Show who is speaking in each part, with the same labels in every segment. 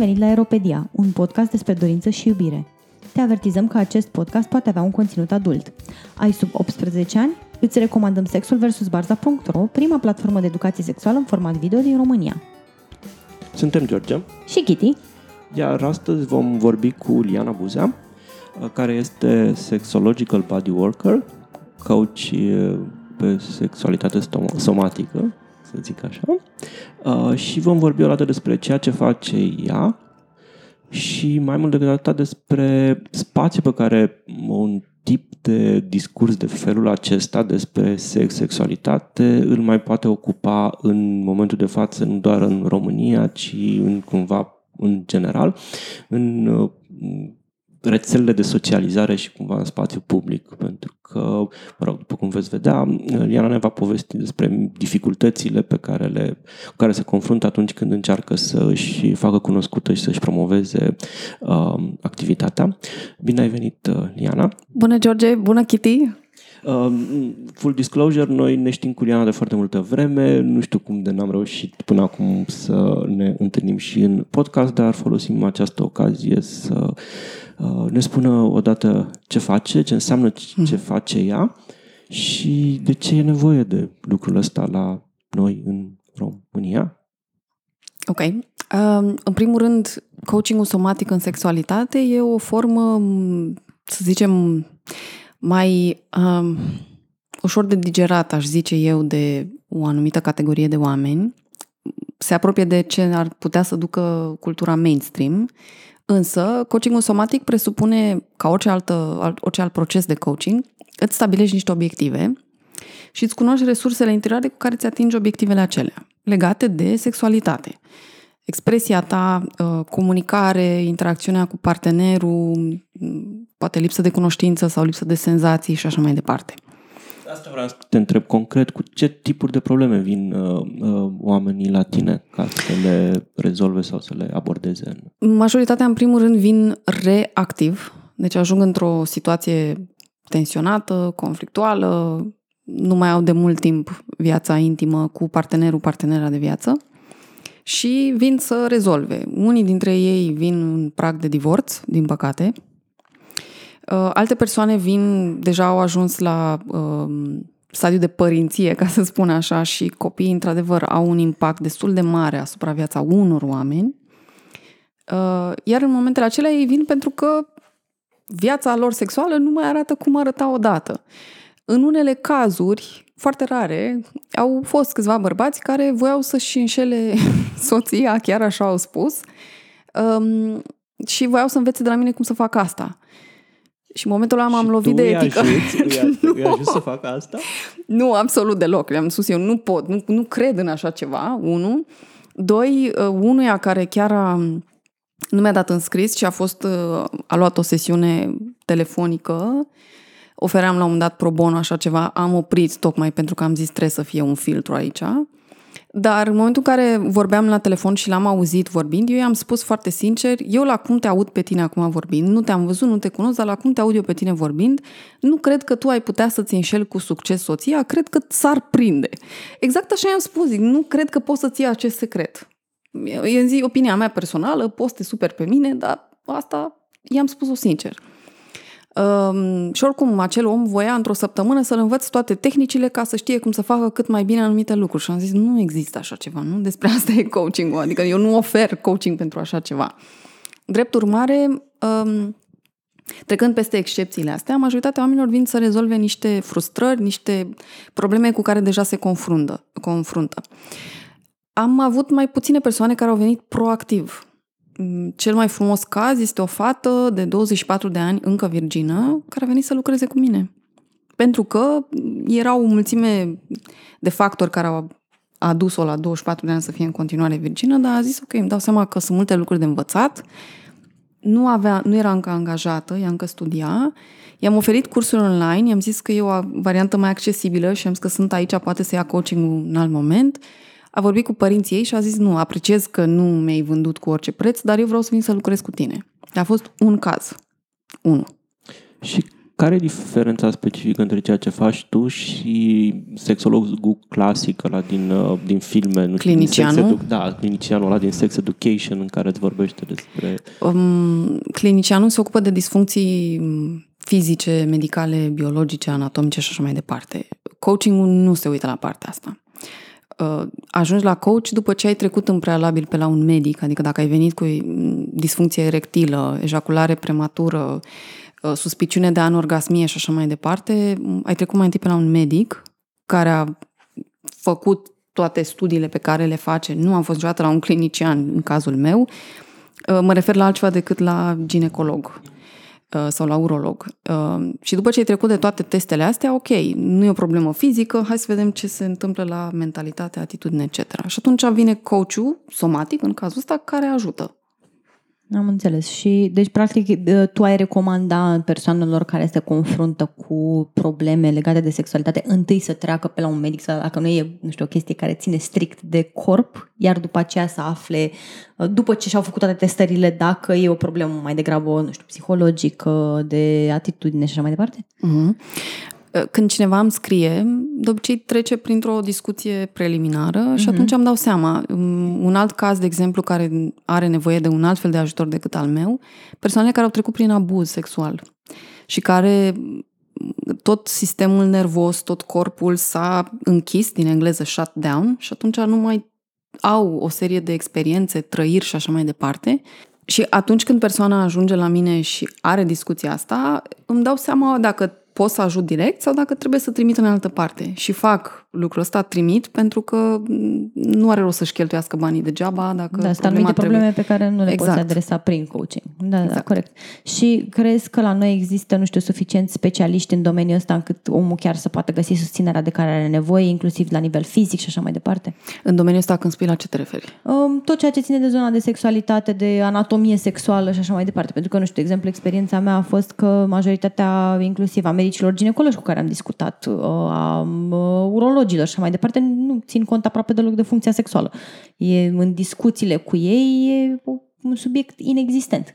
Speaker 1: venit la Aeropedia, un podcast despre dorință și iubire. Te avertizăm că acest podcast poate avea un conținut adult. Ai sub 18 ani? Îți recomandăm Sexul vs. Barza.ro, prima platformă de educație sexuală în format video din România.
Speaker 2: Suntem George
Speaker 1: Și Kitty.
Speaker 2: Iar astăzi vom vorbi cu Liana Buzea, care este sexological body worker, coach pe sexualitate somatică, să zic așa. Și vom vorbi o dată despre ceea ce face ea și mai mult decât atât despre spațiul pe care un tip de discurs de felul acesta despre sex, sexualitate îl mai poate ocupa în momentul de față nu doar în România, ci în cumva în general, în rețelele de socializare și cumva în spațiu public, pentru că, mă rog, după cum veți vedea, Liana ne va povesti despre dificultățile pe care le, cu care se confruntă atunci când încearcă să își facă cunoscută și să-și promoveze uh, activitatea. Bine ai venit, uh, Liana!
Speaker 3: Bună, George! Bună, Kitty!
Speaker 2: Uh, full disclosure, noi ne știm cu Liana de foarte multă vreme, nu știu cum de n-am reușit până acum să ne întâlnim și în podcast, dar folosim această ocazie să uh, ne spună odată ce face, ce înseamnă ce hmm. face ea și de ce e nevoie de lucrul ăsta la noi în România.
Speaker 3: Ok. Uh, în primul rând, coachingul somatic în sexualitate e o formă, să zicem, mai um, ușor de digerat, aș zice eu, de o anumită categorie de oameni. Se apropie de ce ar putea să ducă cultura mainstream, însă coachingul somatic presupune, ca orice, altă, orice alt proces de coaching, îți stabilești niște obiective și îți cunoști resursele interioare cu care îți atingi obiectivele acelea, legate de sexualitate. Expresia ta, uh, comunicare, interacțiunea cu partenerul, poate lipsă de cunoștință sau lipsă de senzații și așa mai departe.
Speaker 2: Asta vreau să te întreb concret, cu ce tipuri de probleme vin uh, uh, oamenii la tine ca să le rezolve sau să le abordeze?
Speaker 3: Majoritatea, în primul rând, vin reactiv, deci ajung într-o situație tensionată, conflictuală, nu mai au de mult timp viața intimă cu partenerul, partenera de viață și vin să rezolve. Unii dintre ei vin în prag de divorț, din păcate, Uh, alte persoane vin, deja au ajuns la uh, stadiu de părinție, ca să spun așa, și copiii, într-adevăr, au un impact destul de mare asupra viața unor oameni. Uh, iar în momentele acelea ei vin pentru că viața lor sexuală nu mai arată cum arăta odată. În unele cazuri, foarte rare, au fost câțiva bărbați care voiau să-și înșele soția, chiar așa au spus, um, și voiau să învețe de la mine cum să fac asta. Și în momentul ăla m-am și lovit de etică.
Speaker 2: Ajuți, nu. Îi ajut să facă asta?
Speaker 3: Nu, absolut deloc. Le-am spus eu, nu pot, nu, nu cred în așa ceva, unu. Doi, uh, unuia care chiar a, nu mi-a dat înscris și a fost, uh, a luat o sesiune telefonică, ofeream la un dat pro bono așa ceva, am oprit tocmai pentru că am zis trebuie să fie un filtru aici. Dar în momentul în care vorbeam la telefon și l-am auzit vorbind, eu i-am spus foarte sincer, eu la cum te aud pe tine acum vorbind, nu te-am văzut, nu te cunosc, dar la cum te aud eu pe tine vorbind, nu cred că tu ai putea să-ți înșeli cu succes soția, cred că s-ar prinde. Exact așa i-am spus, zic, nu cred că poți să-ți iei acest secret. E în zi opinia mea personală, poți să te super pe mine, dar asta i-am spus-o sincer. Um, și oricum, acel om voia într-o săptămână să-l învăț toate tehnicile ca să știe cum să facă cât mai bine anumite lucruri. Și am zis, nu există așa ceva, nu? Despre asta e coaching Adică eu nu ofer coaching pentru așa ceva. Drept urmare, um, trecând peste excepțiile astea, majoritatea oamenilor vin să rezolve niște frustrări, niște probleme cu care deja se confruntă. confruntă. Am avut mai puține persoane care au venit proactiv Mm, cel mai frumos caz este o fată de 24 de ani, încă virgină, care a venit să lucreze cu mine. Pentru că era o mulțime de factori care au adus-o la 24 de ani să fie în continuare virgină, dar a zis, ok, îmi dau seama că sunt multe lucruri de învățat, nu, avea, nu era încă angajată, ea încă studia, i-am oferit cursuri online, i-am zis că e o variantă mai accesibilă și am zis că sunt aici, poate să ia coaching în alt moment a vorbit cu părinții ei și a zis nu, apreciez că nu mi-ai vândut cu orice preț, dar eu vreau să vin să lucrez cu tine. A fost un caz. Unu.
Speaker 2: Și care e diferența specifică între ceea ce faci tu și sexologul clasic ăla din, uh, din filme? Nu știu, din
Speaker 3: Clinicianul?
Speaker 2: sex edu- da, clinicianul ăla din Sex Education în care îți vorbește despre...
Speaker 3: Um, clinicianul se ocupă de disfuncții um, fizice, medicale, biologice, anatomice și așa mai departe. Coachingul nu se uită la partea asta. Uh, ajungi la coach după ce ai trecut în prealabil pe la un medic, adică dacă ai venit cu mm, disfuncție erectilă, ejaculare prematură, uh, suspiciune de anorgasmie și așa mai departe, m, ai trecut mai întâi pe la un medic care a făcut toate studiile pe care le face. Nu am fost niciodată la un clinician în cazul meu. Uh, Mă refer la altceva decât la ginecolog uh, sau la urolog. Uh, Și după ce ai trecut de toate testele astea, ok, nu e o problemă fizică, hai să vedem ce se întâmplă la mentalitate, atitudine, etc. Și atunci vine coachul somatic, în cazul ăsta, care ajută.
Speaker 1: Am înțeles. Și, deci, practic, tu ai recomanda persoanelor care se confruntă cu probleme legate de sexualitate întâi să treacă pe la un medic, sau dacă nu e, nu știu, o chestie care ține strict de corp, iar după aceea să afle, după ce și-au făcut toate testările, dacă e o problemă mai degrabă, nu știu, psihologică, de atitudine și așa mai departe?
Speaker 3: Mhm. Când cineva îmi scrie, de obicei trece printr-o discuție preliminară și atunci îmi dau seama. Um, Un alt caz, de exemplu, care are nevoie de un alt fel de ajutor decât al meu, persoanele care au trecut prin abuz sexual și care tot sistemul nervos, tot corpul s-a închis, din engleză shut down, și atunci nu mai au o serie de experiențe, trăiri și așa mai departe. Și atunci când persoana ajunge la mine și are discuția asta, îmi dau seama dacă pot să ajut direct sau dacă trebuie să trimit în altă parte. Și fac lucrul ăsta, trimit, pentru că nu are rost să-și cheltuiască banii degeaba dacă
Speaker 1: Da, sunt
Speaker 3: problema
Speaker 1: anumite
Speaker 3: trebuie.
Speaker 1: probleme pe care nu le
Speaker 3: Exact.
Speaker 1: poți adresa prin coaching. Da, da,
Speaker 3: Exact.
Speaker 1: corect. Și crezi că la noi există, nu știu, suficienți specialiști în domeniul ăsta încât omul chiar să poată găsi susținerea de care are nevoie, inclusiv la nivel fizic și așa mai departe?
Speaker 3: În domeniul ăsta, când spui la ce te referi?
Speaker 1: Um, tot ceea ce ține de zona de sexualitate, de anatomie sexuală și așa mai departe. Pentru că, nu știu, de exemplu, experiența mea a fost că majoritatea, inclusiv a medicilor ginecologi cu care am discutat, uh, a uh, urologilor și așa mai departe, nu țin cont aproape deloc de funcția sexuală. E în discuțiile cu ei e un subiect inexistent.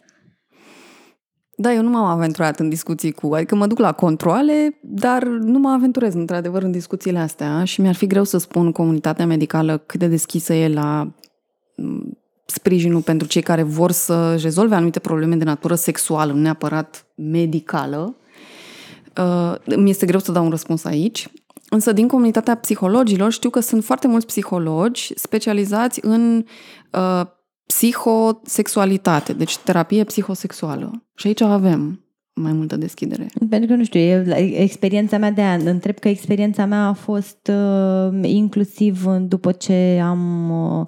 Speaker 3: Da, eu nu m-am aventurat în discuții cu, adică mă duc la controle, dar nu mă aventurez într-adevăr în discuțiile astea și mi-ar fi greu să spun comunitatea medicală cât de deschisă e la m, sprijinul pentru cei care vor să rezolve anumite probleme de natură sexuală, nu neapărat medicală. Uh, mi este greu să dau un răspuns aici. Însă din comunitatea psihologilor știu că sunt foarte mulți psihologi specializați în uh, psihosexualitate, deci terapie psihosexuală. Și aici avem mai multă deschidere.
Speaker 1: Pentru că, nu știu, e, la- experiența mea de an, întreb că experiența mea a fost uh, inclusiv în- după ce am uh,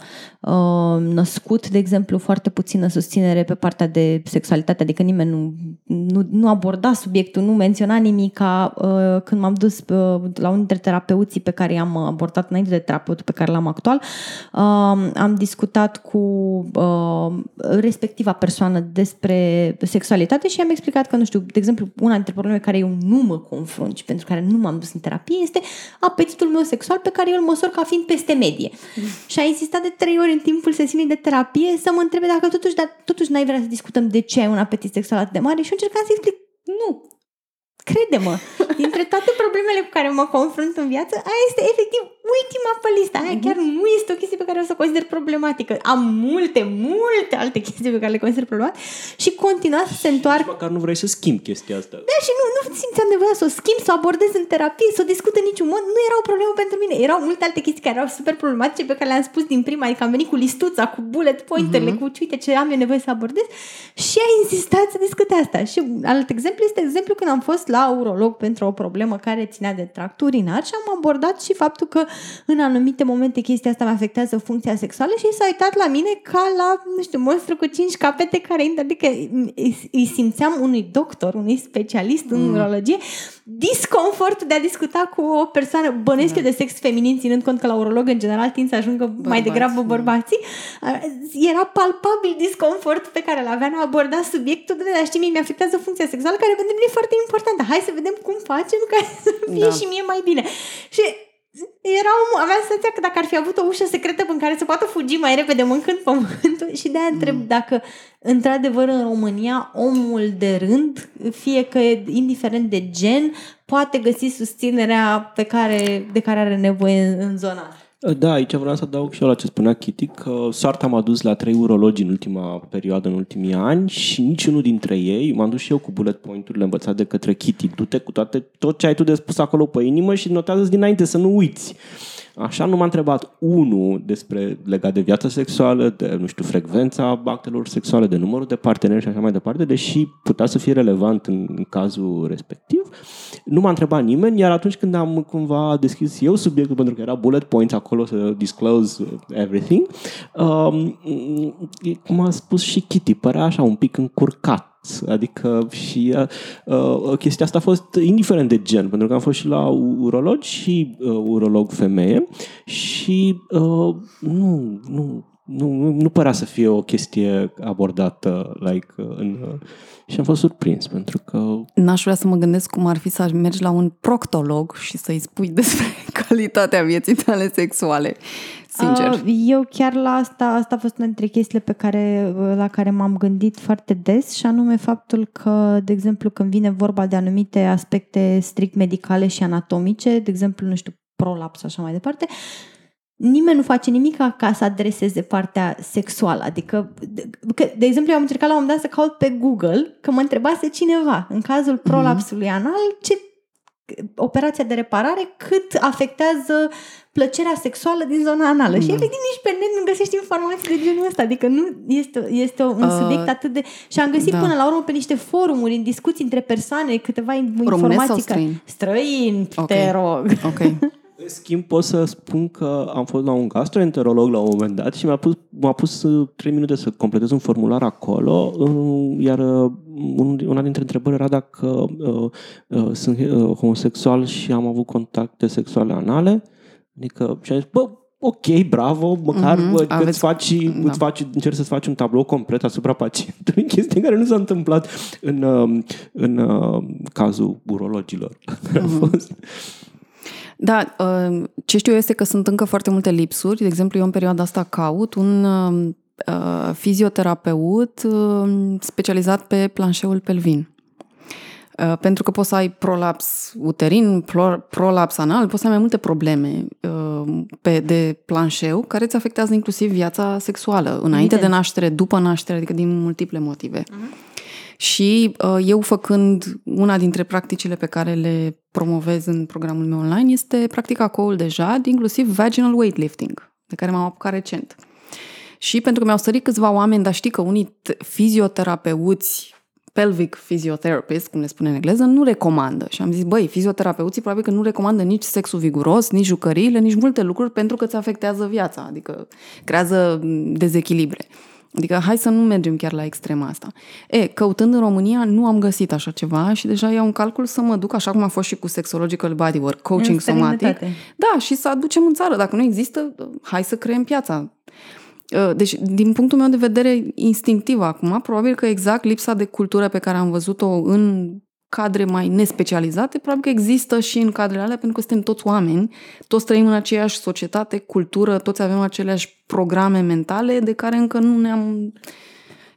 Speaker 1: uh, născut, de exemplu, foarte puțină susținere pe partea de sexualitate, adică nimeni nu, nu, nu aborda subiectul, nu menționa nimic ca uh, când m-am dus uh, la unul dintre terapeuții pe care i-am abordat înainte de terapeutul pe care l-am actual, uh, am discutat cu uh, respectiva persoană despre sexualitate și i-am explicat că, nu știu, de exemplu, una dintre probleme care eu nu mă confrunt și pentru care nu m-am dus în terapie este apetitul meu sexual pe care eu îl măsor ca fiind peste medie. Și a insistat de trei ori în timpul sesiunii de terapie să mă întrebe dacă totuși, dar totuși n-ai vrea să discutăm de ce ai un apetit sexual atât de mare? Și eu încercam să explic, nu, crede-mă, dintre toate problemele cu care mă confrunt în viață, aia este efectiv ultima pe lista. Aia chiar nu este o chestie pe care o să o consider problematică. Am multe, multe alte chestii pe care le consider problematice și continua să se întoarcă
Speaker 2: Măcar nu vrei să schimbi chestia asta.
Speaker 1: da, și nu, nu simțeam nevoia să o schimb, să o abordez în terapie, să o discut în niciun mod. Nu era o problemă pentru mine. Erau multe alte chestii care erau super problematice pe care le-am spus din prima, adică am venit cu listuța, cu bullet pointerele, uh-huh. cu uite ce am eu nevoie să abordez și a insistat să discute asta. Și alt exemplu este exemplu când am fost la urolog pentru o problemă care ținea de tract urinar și am abordat și faptul că în anumite momente chestia asta mă afectează funcția sexuală și s-a uitat la mine ca la, nu știu, monstru cu cinci capete care intră, adică îi, îi simțeam unui doctor, unui specialist în
Speaker 3: Mm.
Speaker 1: urologie, disconfortul de a discuta cu o persoană bănuiesc
Speaker 3: Da.
Speaker 1: eu de sex feminin, ținând cont că la urolog în general tind să ajungă mai
Speaker 3: Bărbați,
Speaker 1: degrabă
Speaker 3: da.
Speaker 1: bărbații, era palpabil disconfortul pe care îl avea în a aborda subiectul de dar știi, mie mi-afectează funcția sexuală care pentru mine e foarte importantă. Hai să vedem cum facem ca să fie
Speaker 3: Da.
Speaker 1: și mie mai bine. Și era o, avea senzația că dacă ar fi avut o ușă secretă în care să poată fugi mai repede mâncând pământul și de-aia întreb mm. dacă într-adevăr în România omul de rând, fie că e indiferent de gen, poate găsi susținerea pe care, de care are nevoie în, în zona asta.
Speaker 2: Da, aici vreau să adaug și eu la ce spunea Kitty, că soarta m-a dus la trei urologi în ultima perioadă, în ultimii ani și niciunul dintre ei, m-am dus și eu cu bullet point-urile învățate de către Kitty, du-te cu toate, tot ce ai tu de spus acolo pe inimă și notează dinainte să nu uiți. Așa nu m-a întrebat unul despre legat de viața sexuală, de, nu știu, frecvența actelor sexuale, de numărul de parteneri și așa mai departe, deși putea să fie relevant în, în cazul respectiv. Nu m-a întrebat nimeni, iar atunci când am cumva deschis eu subiectul, pentru că era bullet points acolo să disclose everything, um, cum a spus și Kitty, părea așa un pic încurcat Adică și uh, uh, chestia asta a fost indiferent de gen, pentru că am fost și la urolog și uh, urolog femeie și uh, nu, nu, nu, nu părea să fie o chestie abordată like, uh, în, uh, și am fost surprins pentru că...
Speaker 3: N-aș vrea să mă gândesc cum ar fi să mergi la un proctolog și să-i spui despre calitatea vieții tale sexuale. Sincer. Uh,
Speaker 1: eu chiar la asta, asta a fost una dintre chestiile pe care, la care m-am gândit foarte des și anume faptul că, de exemplu, când vine vorba de anumite aspecte strict medicale și anatomice, de exemplu, nu știu, prolaps și așa mai departe, nimeni nu face nimic ca să adreseze partea sexuală. Adică, de, că, de exemplu, eu am încercat la un moment dat să caut pe Google că mă întrebase cineva, în cazul mhm. prolapsului mm-hmm. anal, ce operația de reparare, cât afectează plăcerea sexuală din zona anală. Mm. Și efectiv nici pe net nu găsești informații de genul ăsta. Adică nu este, este un uh, subiect atât de... Și am găsit da. până la urmă pe niște forumuri, în discuții între persoane, câteva informații. Românesc
Speaker 3: sau străin?
Speaker 1: Străin, okay. te rog.
Speaker 3: Ok.
Speaker 2: În schimb, pot să spun că am fost la un gastroenterolog la un moment dat și mi-a pus, m-a pus 3 minute să completez un formular acolo, iar uh, una dintre întrebări era dacă uh, uh, sunt uh, homosexual și am avut contacte sexuale anale. Adică, și am zis, bă, ok, bravo, măcar mm-hmm, bă, Aveți... îți faci, da. îți faci, încerci să-ți faci un tablou complet asupra pacientului, chestie care nu s-a întâmplat în, în, în cazul urologilor. Mm-hmm.
Speaker 3: Da, uh, ce știu este că sunt încă foarte multe lipsuri. De exemplu, eu în perioada asta caut un uh, uh, fizioterapeut specializat pe planșeul pelvin. Pentru că poți să ai prolaps uterin, prolaps anal, poți să ai mai multe probleme pe, de planșeu care îți afectează inclusiv viața sexuală, înainte Evident. de naștere, după naștere, adică din multiple motive. Uh-huh. Și uh, eu făcând una dintre practicile pe care le promovez în programul meu online este practica coul deja, inclusiv vaginal weightlifting, de care m-am apucat recent. Și pentru că mi-au sărit câțiva oameni, dar știi că unii fizioterapeuți pelvic physiotherapist, cum le spune în engleză, nu recomandă. Și am zis, băi, fizioterapeuții probabil că nu recomandă nici sexul viguros, nici jucăriile, nici multe lucruri pentru că îți afectează viața, adică creează dezechilibre. Adică hai să nu mergem chiar la extrema asta. E, căutând în România nu am găsit așa ceva și deja iau un calcul să mă duc, așa cum a fost și cu Sexological Bodywork, coaching somatic. Da, și să aducem în țară. Dacă nu există, hai să creăm piața. Ă, deci, din punctul meu de vedere instinctiv acum, probabil că exact lipsa de cultură pe care am văzut-o în cadre mai nespecializate, probabil că există și în cadrele alea, pentru că suntem toți oameni, toți trăim în aceeași societate, cultură, toți avem aceleași programe mentale de care încă nu ne-am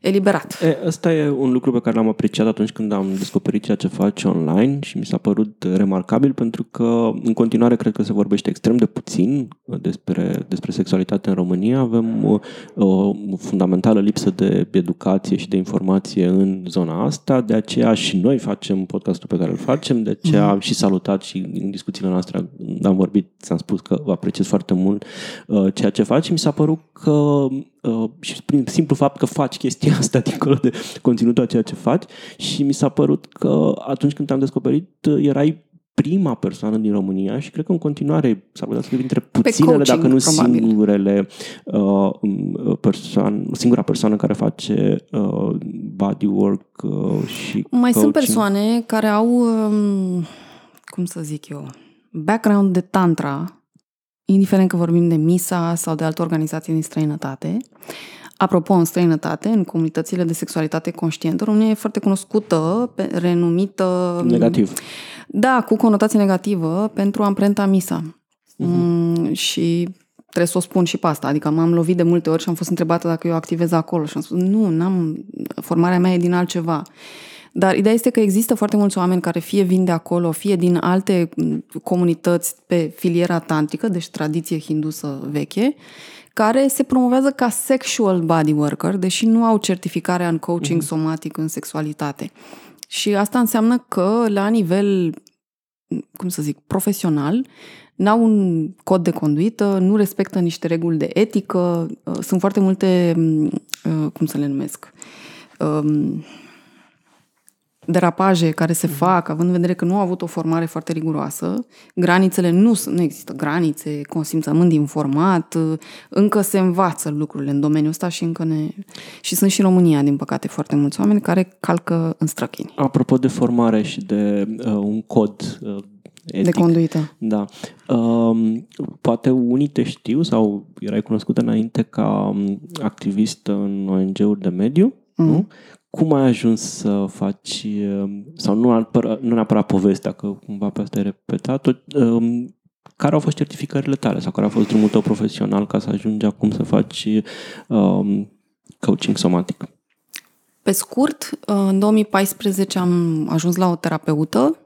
Speaker 3: eliberat.
Speaker 2: E, ăsta e un lucru pe care l-am apreciat atunci când am descoperit ceea ce faci online și mi s-a părut remarcabil pentru că în continuare cred că se vorbește extrem de puțin despre, despre sexualitate în România. Avem o, o fundamentală lipsă de educație și de informație în zona asta, de aceea și noi facem podcastul pe care îl facem, de aceea mm. am și salutat și în discuțiile noastre am vorbit, ți-am spus că apreciez foarte mult uh, ceea ce faci. Mi s-a părut că Uh, și prin simplu fapt că faci chestia asta dincolo de conținutul a ceea ce faci și mi s-a părut că atunci când te-am descoperit uh, erai prima persoană din România și cred că în continuare s-ar putea să fie dintre puținele, coaching, dacă nu probabil. singurele uh, um, persoane, singura persoană care face uh, bodywork uh, și Mai
Speaker 3: coaching. sunt persoane care au, um, cum să zic eu, background de tantra indiferent că vorbim de MISA sau de alte organizații din străinătate. Apropo, în străinătate, în comunitățile de sexualitate conștientă, România e foarte cunoscută, renumită...
Speaker 2: Negativ.
Speaker 3: Da, cu conotație negativă pentru amprenta MISA. Mm, și trebuie să o spun și pe asta. Adică m-am lovit de multe ori și am fost întrebată dacă eu activez acolo și am spus nu, n-am, formarea mea e din altceva. Dar ideea este că există foarte mulți oameni care fie vin de acolo, fie din alte mm, comunități pe filiera tantrică, deci tradiție hindusă veche, care se promovează ca sexual body worker, deși nu au certificarea în coaching mm-hmm. somatic în sexualitate. Și asta înseamnă că la nivel, cum să zic, profesional, n-au un cod de conduită, nu respectă niște reguli de etică, uh, sunt foarte multe, mm, uh, cum să le numesc, um, derapaje care se mhm. fac, având în vedere că nu au avut o formare foarte riguroasă, granițele nu, nu există granițe, consimțământ informat, încă se învață lucrurile în domeniul ăsta și încă ne... Și sunt și în România, din păcate, foarte mulți oameni care calcă în străchini.
Speaker 2: Apropo de formare și de uh, un cod uh, Etic.
Speaker 3: De conduită.
Speaker 2: Da. Um, poate unii te știu sau erai cunoscută înainte ca um, activist în ONG-uri de mediu, mm. nu? Cum ai ajuns să faci, um, sau nu, neapărat, nu neapărat povestea, că cumva pe asta ai repetat um, care au fost certificările tale sau care a fost drumul tău profesional ca să ajungi acum să faci um, coaching somatic?
Speaker 3: Pe scurt, în 2014 am ajuns la o terapeută,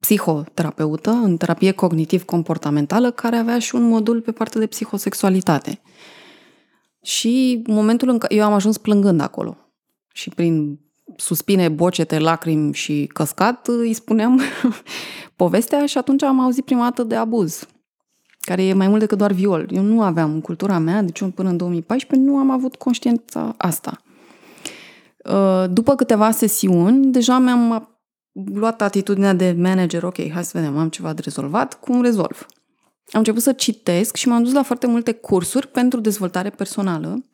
Speaker 3: psihoterapeută, în terapie cognitiv-comportamentală, care avea și un modul pe partea de psihosexualitate. Și momentul în care eu am ajuns plângând acolo și prin suspine, bocete, lacrimi și căscat, îi spuneam povestea și atunci am auzit prima dată de abuz, care e mai mult decât doar viol. Eu nu aveam în cultura mea, deci până în 2014 nu am avut conștiința asta. Uh, după câteva sesiuni, deja mi-am luat atitudinea de manager, ok, hai să vedem, am ceva de rezolvat, cum rezolv? Am început să citesc și m-am dus la foarte multe cursuri pentru dezvoltare personală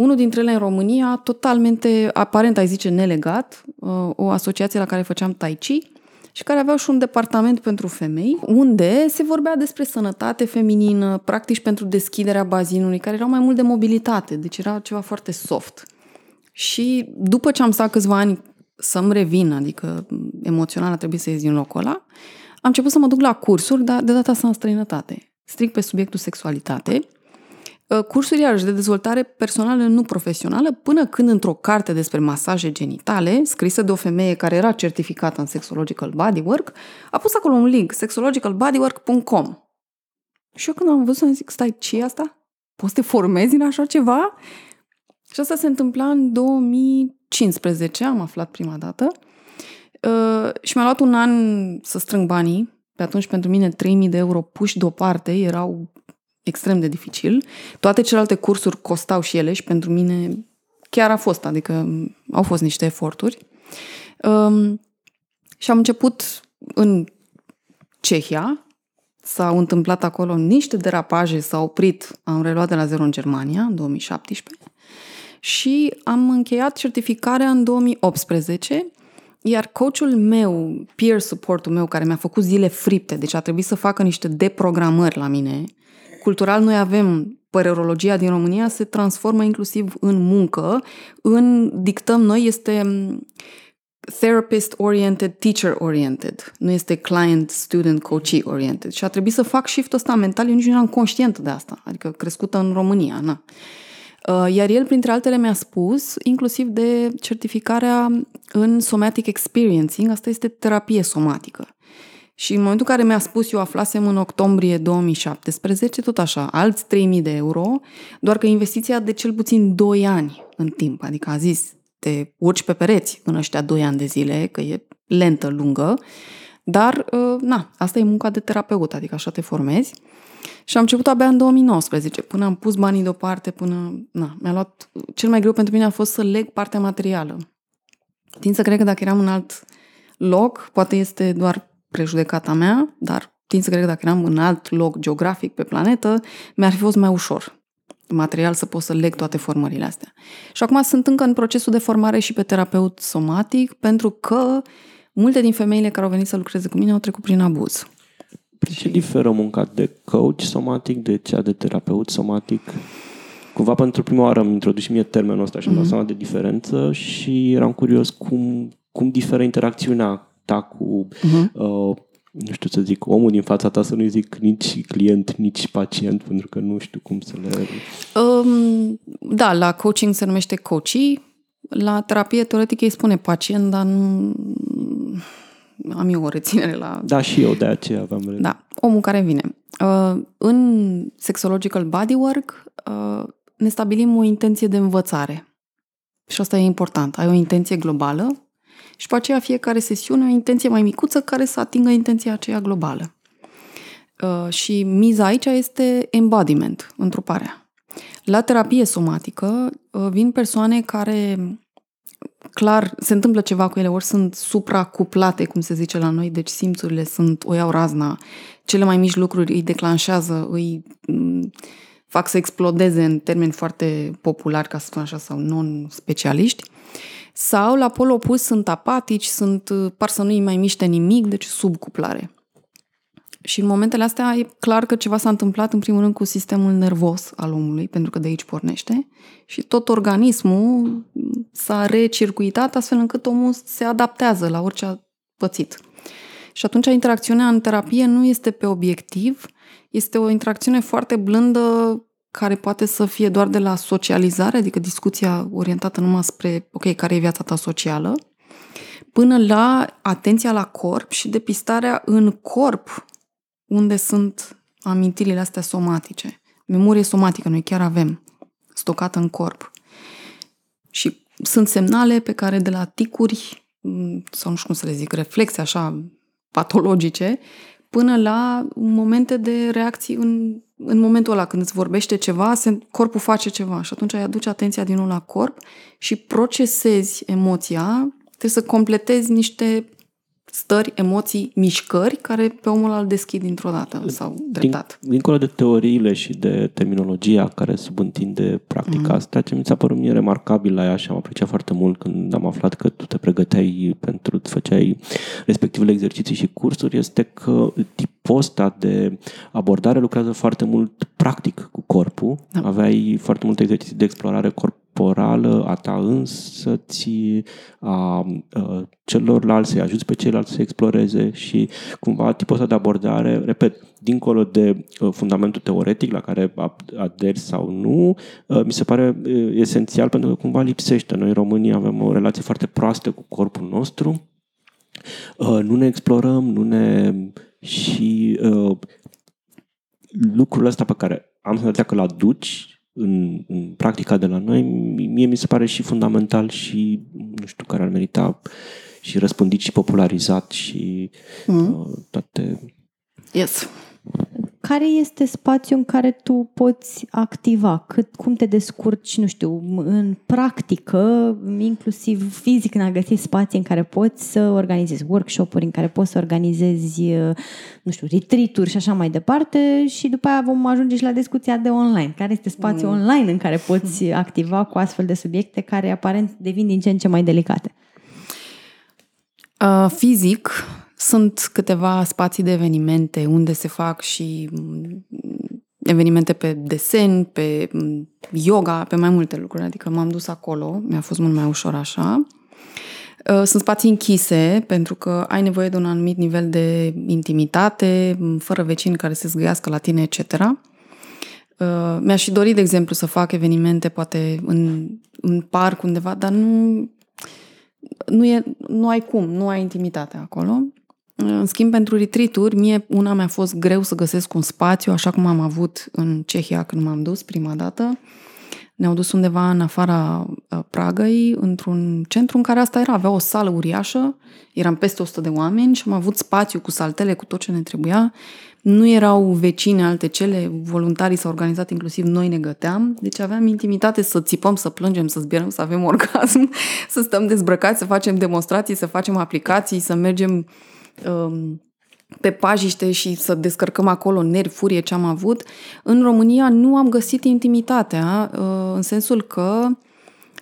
Speaker 3: unul dintre ele în România, totalmente, aparent ai zice nelegat, uh, o asociație la care făceam tai chi și care avea și un departament pentru femei, unde se vorbea despre sănătate feminină, practici pentru deschiderea bazinului, care erau mai mult de mobilitate, deci era ceva foarte soft. Și după ce am stat câțiva ani să-mi revin, adică emoțional a trebuit să ies din locul ăla, am început să mă duc la cursuri, dar de data asta în străinătate. Strict pe subiectul sexualitate Uh, cursuri iarăși de dezvoltare personală nu profesională, până când într-o carte despre masaje genitale, scrisă de o femeie care era certificată în Sexological Bodywork, a pus acolo un link, sexologicalbodywork.com. Și eu când am văzut, am zic, stai, ce asta? Poți să te formezi în așa ceva? Și asta se întâmpla în 2015, am aflat prima dată. Uh, și mi-a luat un an să strâng banii. Pe atunci, pentru mine, 3000 de euro puși deoparte erau extrem de dificil. Toate celelalte cursuri costau și ele și pentru mine chiar a fost, adică au fost niște eforturi. Um, și am început în Cehia, s-au întâmplat acolo niște derapaje, s-au oprit, am reluat de la zero în Germania, în 2017, și am încheiat certificarea în 2018, iar coachul meu, peer support-ul meu, care mi-a făcut zile fripte, deci a trebuit să facă niște deprogramări la mine, cultural noi avem părerologia din România se transformă inclusiv în muncă, în dictăm noi este mm, therapist-oriented, teacher-oriented. Nu este client-student coachee oriented. Și a trebuit să fac shift-ul ăsta mental, eu nici nu eram conștient de asta, adică crescută în România, na. Uh, iar el, printre altele, mi-a spus, inclusiv de certificarea în somatic experiencing, asta este terapie somatică. Și în momentul în care mi-a spus, eu aflasem în octombrie 2017, tot așa, alți 3000 de euro, doar că investiția de cel puțin 2 ani în timp. Adică a zis, te urci pe pereți în ăștia 2 ani de zile, că e lentă, lungă, dar, uh, na, asta e munca de terapeut, adică așa te formezi. Și am început abia în 2019, până am pus banii deoparte, până, na, mi-a luat, cel mai greu pentru mine a fost să leg partea materială. Tind să cred că dacă eram în alt loc, poate este doar prejudecata mea, dar tind să cred că dacă eram în alt loc geografic pe planetă, mi-ar fi fost mai ușor material să pot să leg toate formările astea. Și acum sunt încă în procesul de formare și pe terapeut somatic, pentru că multe din femeile care au venit să lucreze cu mine au trecut prin abuz.
Speaker 2: Prin ce diferă munca de coach somatic de cea de terapeut somatic? Cumva pentru prima oară am introdus și mie termenul ăsta și am mm-hmm. dat seama de diferență și eram curios cum, cum diferă interacțiunea ta cu uh-huh. uh, nu știu să zic, omul din fața ta să nu-i zic nici client, nici pacient, pentru că nu știu cum să le...
Speaker 3: Um, da, la coaching se numește coachii, la terapie teoretică îi spune pacient, dar nu am eu o reținere la...
Speaker 2: Da, și eu de aceea aveam...
Speaker 3: Da, omul care vine. Uh, în Sexological Bodywork uh, ne stabilim o intenție de învățare. Și asta e important. Ai o intenție globală și pe aceea fiecare sesiune o intenție mai micuță care să atingă intenția aceea globală. Uh, și miza aici este embodiment, întruparea. La terapie somatică uh, vin persoane care clar se întâmplă ceva cu ele, ori sunt supracuplate, cum se zice la noi, deci simțurile sunt, o iau razna, cele mai mici lucruri îi declanșează, îi mm, fac să explodeze în termeni foarte populari, ca să spun așa, sau non-specialiști, sau la pol opus sunt apatici, sunt, par să nu-i mai miște nimic, deci subcuplare. Și în momentele astea e clar că ceva s-a întâmplat în primul rând cu sistemul nervos al omului, pentru că de aici pornește, și tot organismul s-a recircuitat astfel încât omul se adaptează la orice a pățit. Și atunci interacțiunea în terapie nu este pe obiectiv, este o interacțiune foarte blândă care poate să fie doar de la socializare, adică discuția orientată numai spre, ok, care e viața ta socială, până la atenția la corp și depistarea în corp unde sunt amintirile astea somatice. Memorie somatică noi chiar avem, stocată în corp. Și sunt semnale pe care de la ticuri, mm, sau nu știu cum să le zic, reflexe așa patologice, până la momente de reacții în, în momentul ăla, când îți vorbește ceva, se, corpul face ceva și atunci ai aduce atenția din nou la corp și procesezi emoția, trebuie să completezi niște stări, emoții, mișcări care pe omul îl deschid dintr-o dată sau dreptat.
Speaker 2: Din, dincolo de teoriile și de terminologia care subîntinde practica mm-hmm. asta, ce mi s-a părut mie remarcabil la ea și am apreciat foarte mult când am aflat că tu te pregăteai pentru, făceai respectivele exerciții și cursuri, este că tipul ăsta de abordare lucrează foarte mult practic cu corpul. Da. Aveai foarte multe exerciții de explorare corp corporală a ta însă ți a, a celorlalți, să-i ajuți pe ceilalți să exploreze și cumva tipul ăsta de abordare, repet, dincolo de uh, fundamentul teoretic la care aderi sau nu, uh, mi se pare uh, esențial pentru că cumva lipsește. Noi românii avem o relație foarte proastă cu corpul nostru, nu ne explorăm, nu ne... și lucrul ăsta pe care am senzația că l aduci în, în practica de la noi, mie mi se pare și fundamental și, nu știu, care ar merita și răspândit și popularizat și mm. uh, toate...
Speaker 3: Yes
Speaker 1: care este spațiul în care tu poți activa? Cât, cum te descurci, nu știu, în practică, inclusiv fizic, în a găsi spații în care poți să organizezi workshop-uri, în care poți să organizezi, nu știu, retreat și așa mai departe și după aia vom ajunge și la discuția de online. Care este spațiul mm. online în care poți activa cu astfel de subiecte care aparent devin din ce în ce mai delicate?
Speaker 3: Uh, fizic, sunt câteva spații de evenimente unde se fac și mm, evenimente pe desen, pe mm, yoga, pe mai multe lucruri, adică m-am dus acolo, mi-a fost mult mai ușor așa. Uh, sunt spații închise pentru că ai nevoie de un anumit nivel de intimitate, mm, fără vecini care se zgâiască la tine, etc. Uh, mi-aș fi dorit, de exemplu, să fac evenimente poate în, în parc undeva, dar nu, nu, e, nu ai cum, nu ai intimitate acolo. În schimb, pentru retreat mie una mi-a fost greu să găsesc un spațiu, așa cum am avut în Cehia când m-am dus prima dată. Ne-au dus undeva în afara uh, Pragăi, într-un centru în care asta era. Avea o sală uriașă, eram peste 100 de oameni și am avut spațiu cu saltele, cu tot ce ne trebuia. Nu erau vecine alte cele, voluntarii s-au organizat, inclusiv noi ne găteam, deci aveam intimitate să țipăm, să plângem, să zbierăm, să avem orgasm, să stăm dezbrăcați, să facem demonstrații, să facem aplicații, să mergem um, pe pajiște și să descărcăm acolo nervi, furie ce am avut. În România nu am găsit intimitatea, uh, în sensul că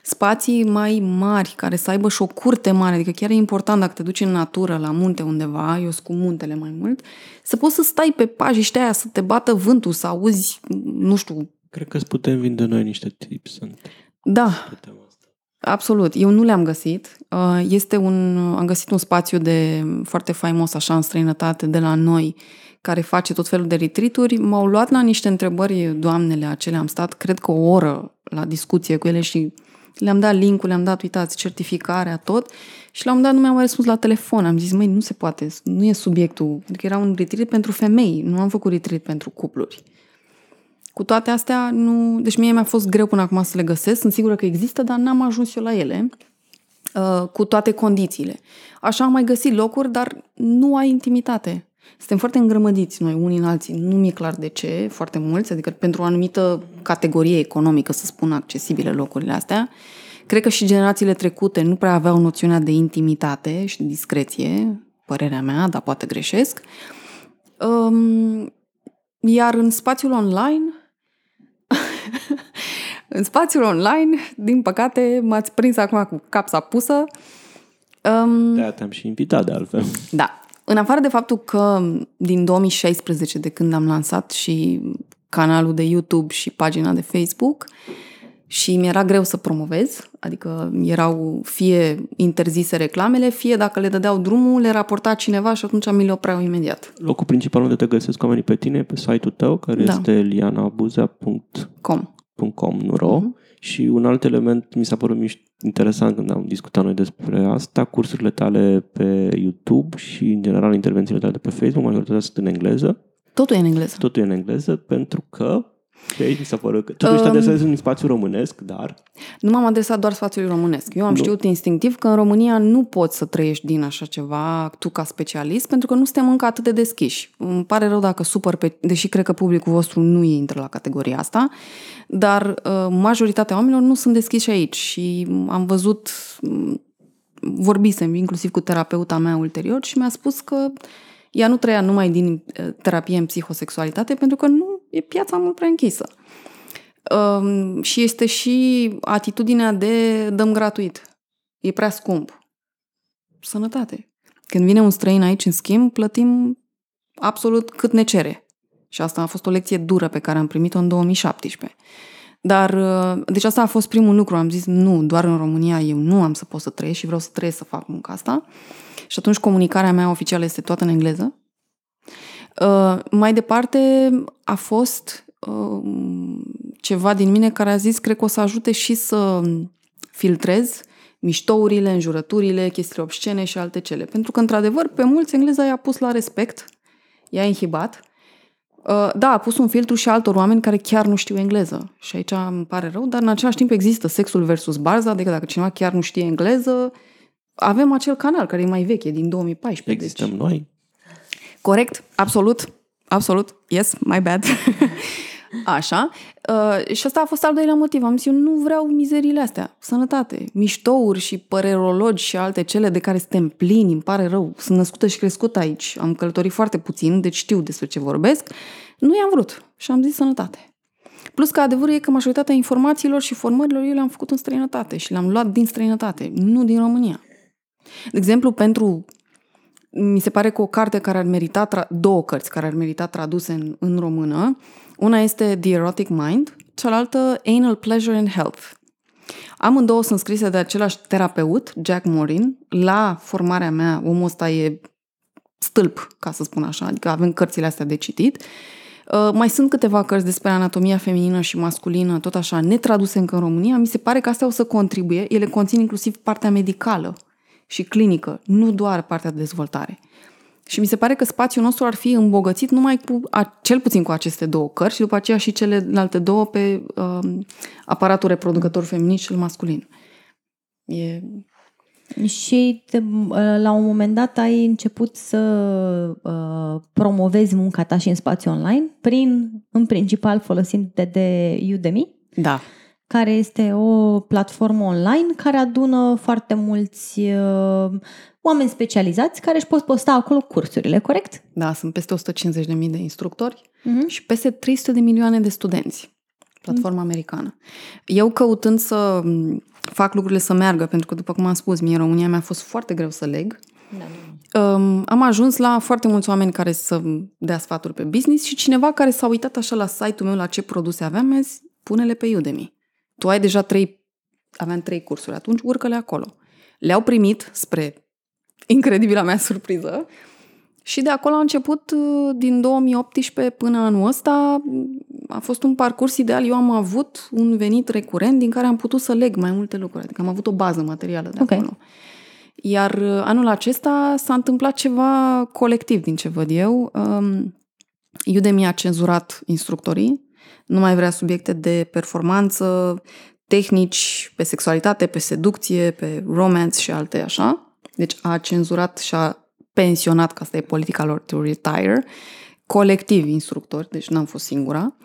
Speaker 3: spații mai mari, care să aibă și o curte mare, adică chiar e important dacă te duci în natură, la munte undeva, eu sunt cu muntele mai mult, să poți să stai pe pajiște aia, să te bată vântul, să auzi, nu știu...
Speaker 2: Cred că îți putem vinde noi niște tips.
Speaker 3: Da. Absolut. Eu nu le-am găsit. Uh, Este un, am găsit un spațiu de foarte faimos așa în străinătate de la noi care face tot felul de retreat M-au luat la niște întrebări doamnele acelea. Am stat, cred că o oră la discuție cu ele și le-am dat link-ul, le-am dat, uitați, certificarea, tot. Și la un dat nu mi-au mai răspuns la telefon. Am zis, măi, nu se poate, nu e subiectul. Adică era un retreat pentru femei, nu am făcut retreat pentru cupluri. Cu toate astea, nu... deci mie mi-a fost greu până acum să le găsesc. Sunt sigură că există, dar n-am ajuns eu la ele uh, cu toate condițiile. Așa am mai găsit locuri, dar nu ai intimitate. Suntem foarte îngrămădiți noi, unii în alții. Nu mi-e clar de ce, foarte mulți, adică pentru o anumită categorie economică, să spun, accesibile locurile astea. Cred că și generațiile trecute nu prea aveau noțiunea de intimitate și de discreție, părerea mea, dar poate greșesc. Um, iar în spațiul online, în spațiul online, din păcate, m-ați prins acum cu capsa pusă.
Speaker 2: Um, de te-am și invitat de altfel.
Speaker 3: Da. În afară de faptul că din 2016, de când am lansat și canalul de YouTube și pagina de Facebook, și mi-era greu să promovez, adică erau fie interzise reclamele, fie dacă le dădeau drumul, le raporta cineva și atunci mi le opreau imediat.
Speaker 2: Locul principal unde te găsesc oamenii pe tine pe site-ul tău, care da. este lianabuza.com .com, nu ro. Uh-huh. Și un alt element mi s-a părut interesant când am discutat noi despre asta, cursurile tale pe YouTube și, în general, intervențiile tale de pe Facebook, majoritatea sunt în engleză.
Speaker 3: Totul e în engleză.
Speaker 2: Totul e în engleză, pentru că și aici mi s-a părut că totuși um, te adresezi în spațiu românesc, dar...
Speaker 3: Nu m-am adresat doar spațiului românesc. Eu am nu. știut instinctiv că în România nu poți să trăiești din așa ceva, tu ca specialist, pentru că nu suntem încă atât de deschiși. Îmi pare rău dacă supăr, pe, deși cred că publicul vostru nu intră la categoria asta, dar uh, majoritatea oamenilor nu sunt deschiși aici și am văzut, mm, vorbisem inclusiv cu terapeuta mea ulterior și mi-a spus că ea nu trăia numai din uh, terapie în psihosexualitate pentru că nu e piața mult prea închisă. Um, și este și atitudinea de dăm gratuit. E prea scump. Sănătate. Când vine un străin aici, în schimb, plătim absolut cât ne cere. Și asta a fost o lecție dură pe care am primit-o în 2017. Dar, uh, deci asta a fost primul lucru. Am zis, nu, doar în România eu nu am să pot să trăiesc și vreau să trăiesc să fac munca asta. Și atunci comunicarea mea oficială este toată în engleză. Uh, mai departe a fost uh, ceva din mine care a zis, cred că o să ajute și să filtrez miștourile, înjurăturile, chestiile obscene și alte cele. Pentru că, într-adevăr, pe mulți engleza i-a pus la respect, i-a inhibat. Uh, da, a pus un filtru și altor oameni care chiar nu știu engleză. Și aici îmi pare rău, dar în același timp există sexul versus barza, adică dacă cineva chiar nu știe engleză, avem acel canal care e mai veche, din 2014.
Speaker 2: Existăm deci... noi.
Speaker 3: Corect, absolut, absolut, yes, my bad. Așa. Uh, și asta a fost al doilea motiv. Am zis, eu nu vreau mizerile astea. Sănătate, miștouri și părerologi și alte cele de care suntem plini, îmi pare rău. Sunt născută și crescută aici. Am călătorit foarte puțin, deci știu despre ce vorbesc. Nu i-am vrut și am zis sănătate. Plus că adevărul e că majoritatea informațiilor și formărilor eu le-am făcut în străinătate și le-am luat din străinătate, nu din România. De exemplu, pentru mi se pare că o carte care ar merita, tra- două cărți care ar merita traduse în, în română, una este The Erotic Mind, cealaltă Anal Pleasure and Health. Amândouă sunt scrise de același terapeut, Jack Morin. La formarea mea, omul ăsta e stâlp, ca să spun așa, adică avem cărțile astea de citit. Uh, mai sunt câteva cărți despre anatomia feminină și masculină, tot așa, netraduse încă în România. Mi se pare că astea o să contribuie. Ele conțin inclusiv partea medicală și clinică, nu doar partea de dezvoltare. Și mi se pare că spațiul nostru ar fi îmbogățit numai cu, a, cel puțin cu aceste două cărți și după aceea și celelalte două pe uh, aparatul reproducător feminin și cel masculin. E...
Speaker 1: Și te, la un moment dat ai început să uh, promovezi munca ta și în spațiu online prin, în principal, folosind de, de Udemy.
Speaker 3: Da
Speaker 1: care este o platformă online care adună foarte mulți uh, oameni specializați care își pot posta acolo cursurile, corect?
Speaker 3: Da, sunt peste 150.000 de instructori uh-huh. și peste 300 de milioane de studenți. Platforma uh-huh. americană. Eu căutând să fac lucrurile să meargă, pentru că, după cum am spus, mie în România mi-a fost foarte greu să leg, da. Um, am ajuns la foarte mulți oameni care să dea sfaturi pe business și cineva care s-a uitat așa la site-ul meu la ce produse aveam, mi-a zis, pune-le pe Udemy tu ai deja trei aveam trei cursuri atunci, urcă-le acolo. Le-au primit spre incredibila mea surpriză și de acolo a început, uh, din 2018 până anul ăsta, a fost un parcurs ideal. Eu am avut un venit recurent din care am putut să leg mai multe lucruri. Adică am avut o bază materială de
Speaker 1: Ok.
Speaker 3: acolo. Iar uh, anul acesta s-a întâmplat ceva colectiv, din ce văd eu. Um, Udemy a cenzurat instructorii, nu mai vrea subiecte de performanță, tehnici pe sexualitate, pe seducție, pe romance și alte așa. Deci a cenzurat și a pensionat, că asta e politica lor, to retire, colectiv instructori, deci n-am fost singura.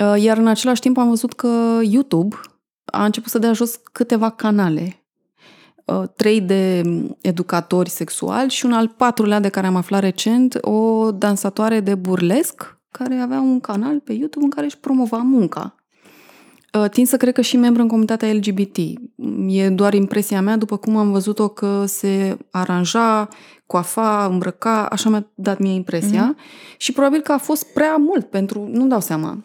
Speaker 3: Uh, Iar în același timp am văzut că YouTube a început să dea jos câteva canale. Uh, Trei de educatori sexuali și un al patrulea de care am aflat recent, o dansatoare de burlesc care avea un canal pe YouTube în care își promova munca. Uh, Tind să cred că și membru în comunitatea LGBT. E doar impresia mea după cum am văzut-o că se aranja, coafa, îmbrăca, așa mi-a dat mie impresia. Mm-hmm. Și probabil că a fost prea mult pentru, nu dau seama.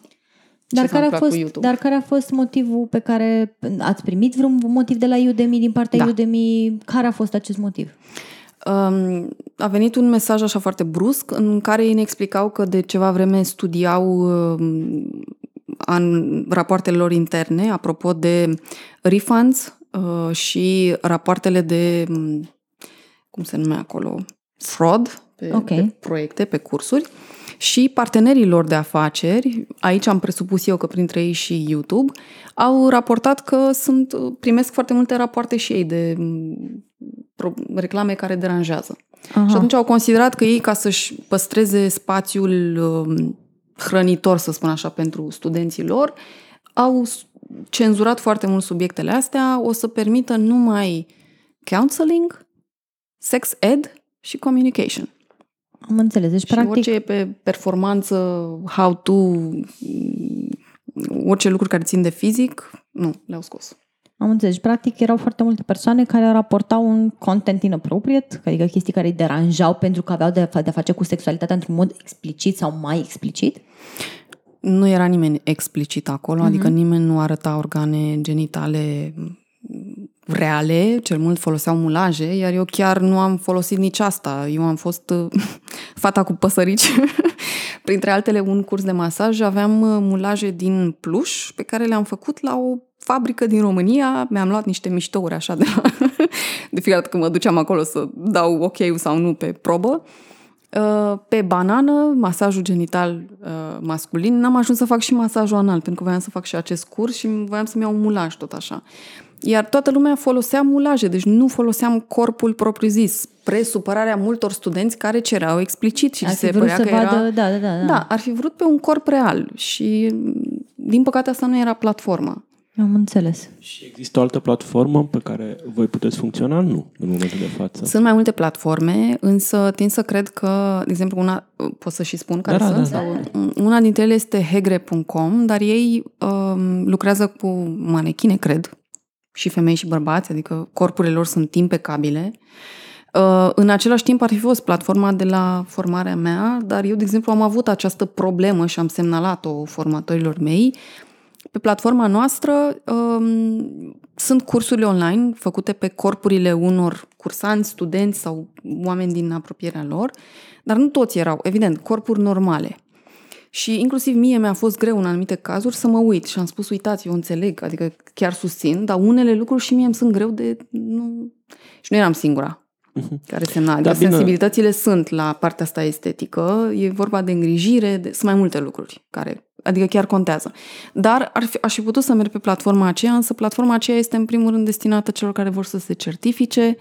Speaker 1: Dar
Speaker 3: ce s-a
Speaker 1: care, a
Speaker 3: întâmplat cu
Speaker 1: fost,
Speaker 3: YouTube.
Speaker 1: dar care a fost motivul pe care ați primit vreun motiv de la Udemy, din partea
Speaker 3: Da.
Speaker 1: Udemy? Care a fost acest motiv?
Speaker 3: Um, a venit un mesaj așa foarte brusc în care ei ne explicau că de ceva vreme studiau um, în rapoartele lor interne apropo de refunds uh, și rapoartele de um, cum se numea acolo fraud pe,
Speaker 1: Ok.
Speaker 3: pe proiecte, pe cursuri și partenerii lor de afaceri, aici am presupus eu că printre ei și YouTube, au raportat că sunt primesc foarte multe rapoarte și ei de m, pro- reclame care deranjează.
Speaker 1: Aha.
Speaker 3: Și atunci au considerat că ei, ca să-și păstreze spațiul um, hrănitor, să spun așa, pentru studenții lor, au s- cenzurat foarte mult subiectele astea, o să permită numai counseling, sex ed și communication.
Speaker 1: Am înțeles. Deci,
Speaker 3: Și
Speaker 1: practic,
Speaker 3: orice e pe performanță, how to, mm, orice lucruri care țin de fizic, nu, le-au scos.
Speaker 1: Am înțeles. Deci, practic, erau foarte multe persoane care raportau un content inappropriate, adică chestii care îi deranjau pentru că aveau de a de a face cu sexualitatea într-un mod explicit sau mai explicit.
Speaker 3: Nu era nimeni explicit acolo, adică nimeni nu arăta organe genitale mm, reale, cel mult foloseau mulaje, iar eu chiar nu am folosit nici asta. Eu am fost uh, fata cu păsărici. Printre altele, un curs de masaj, aveam uh, mulaje din pluș pe care le-am făcut la o fabrică din România. Mi-am luat niște miștouri așa de la... De fiecare dată când mă duceam acolo să dau ok sau nu pe probă. Uh, Pe banană, masajul genital uh, masculin, n-am ajuns să fac și masajul anal, pentru că voiam să fac și acest curs și voiam să-mi iau un mulaj tot așa. Iar toată lumea folosea mulaje, deci nu foloseam corpul propriu-zis, spre supărarea multor studenți care cereau explicit și
Speaker 1: Ar fi
Speaker 3: se
Speaker 1: vrut
Speaker 3: părea
Speaker 1: să
Speaker 3: că
Speaker 1: vadă,
Speaker 3: era...
Speaker 1: da, da, da, da.
Speaker 3: Da, ar fi vrut pe un corp real și, din păcate, asta nu era platforma.
Speaker 1: Am înțeles.
Speaker 2: Și există o altă platformă pe care voi puteți funcționa? Nu, în momentul de față.
Speaker 3: Sunt mai multe platforme, însă tind să cred că, de exemplu, una, pot să și spun care
Speaker 2: Da, da,
Speaker 3: sunt?
Speaker 2: da,
Speaker 3: Sau, una dintre ele este hegre.com, dar ei um, lucrează cu manechine, cred, și femei și bărbați, adică corpurile lor sunt impecabile. Uh, în același timp ar fi fost platforma de la formarea mea, dar eu, de exemplu, am avut această problemă și am semnalat-o formatorilor mei. Pe platforma noastră um, sunt cursurile online făcute pe corpurile unor cursanți, studenți sau oameni din apropierea lor, dar nu toți erau, evident, corpuri normale. Și inclusiv mie mi-a fost greu în anumite cazuri să mă uit și am spus, uitați, eu înțeleg, adică chiar susțin, dar unele lucruri și mie îmi sunt greu de... Nu... Și nu eram singura care semna. Adică
Speaker 2: Da, bine.
Speaker 3: sensibilitățile sunt la partea asta estetică, e vorba de îngrijire, de, sunt mai multe lucruri care, adică chiar contează. Dar ar fi, aș fi putut să merg pe platforma aceea, însă platforma aceea este în primul rând destinată celor care vor să se certifice.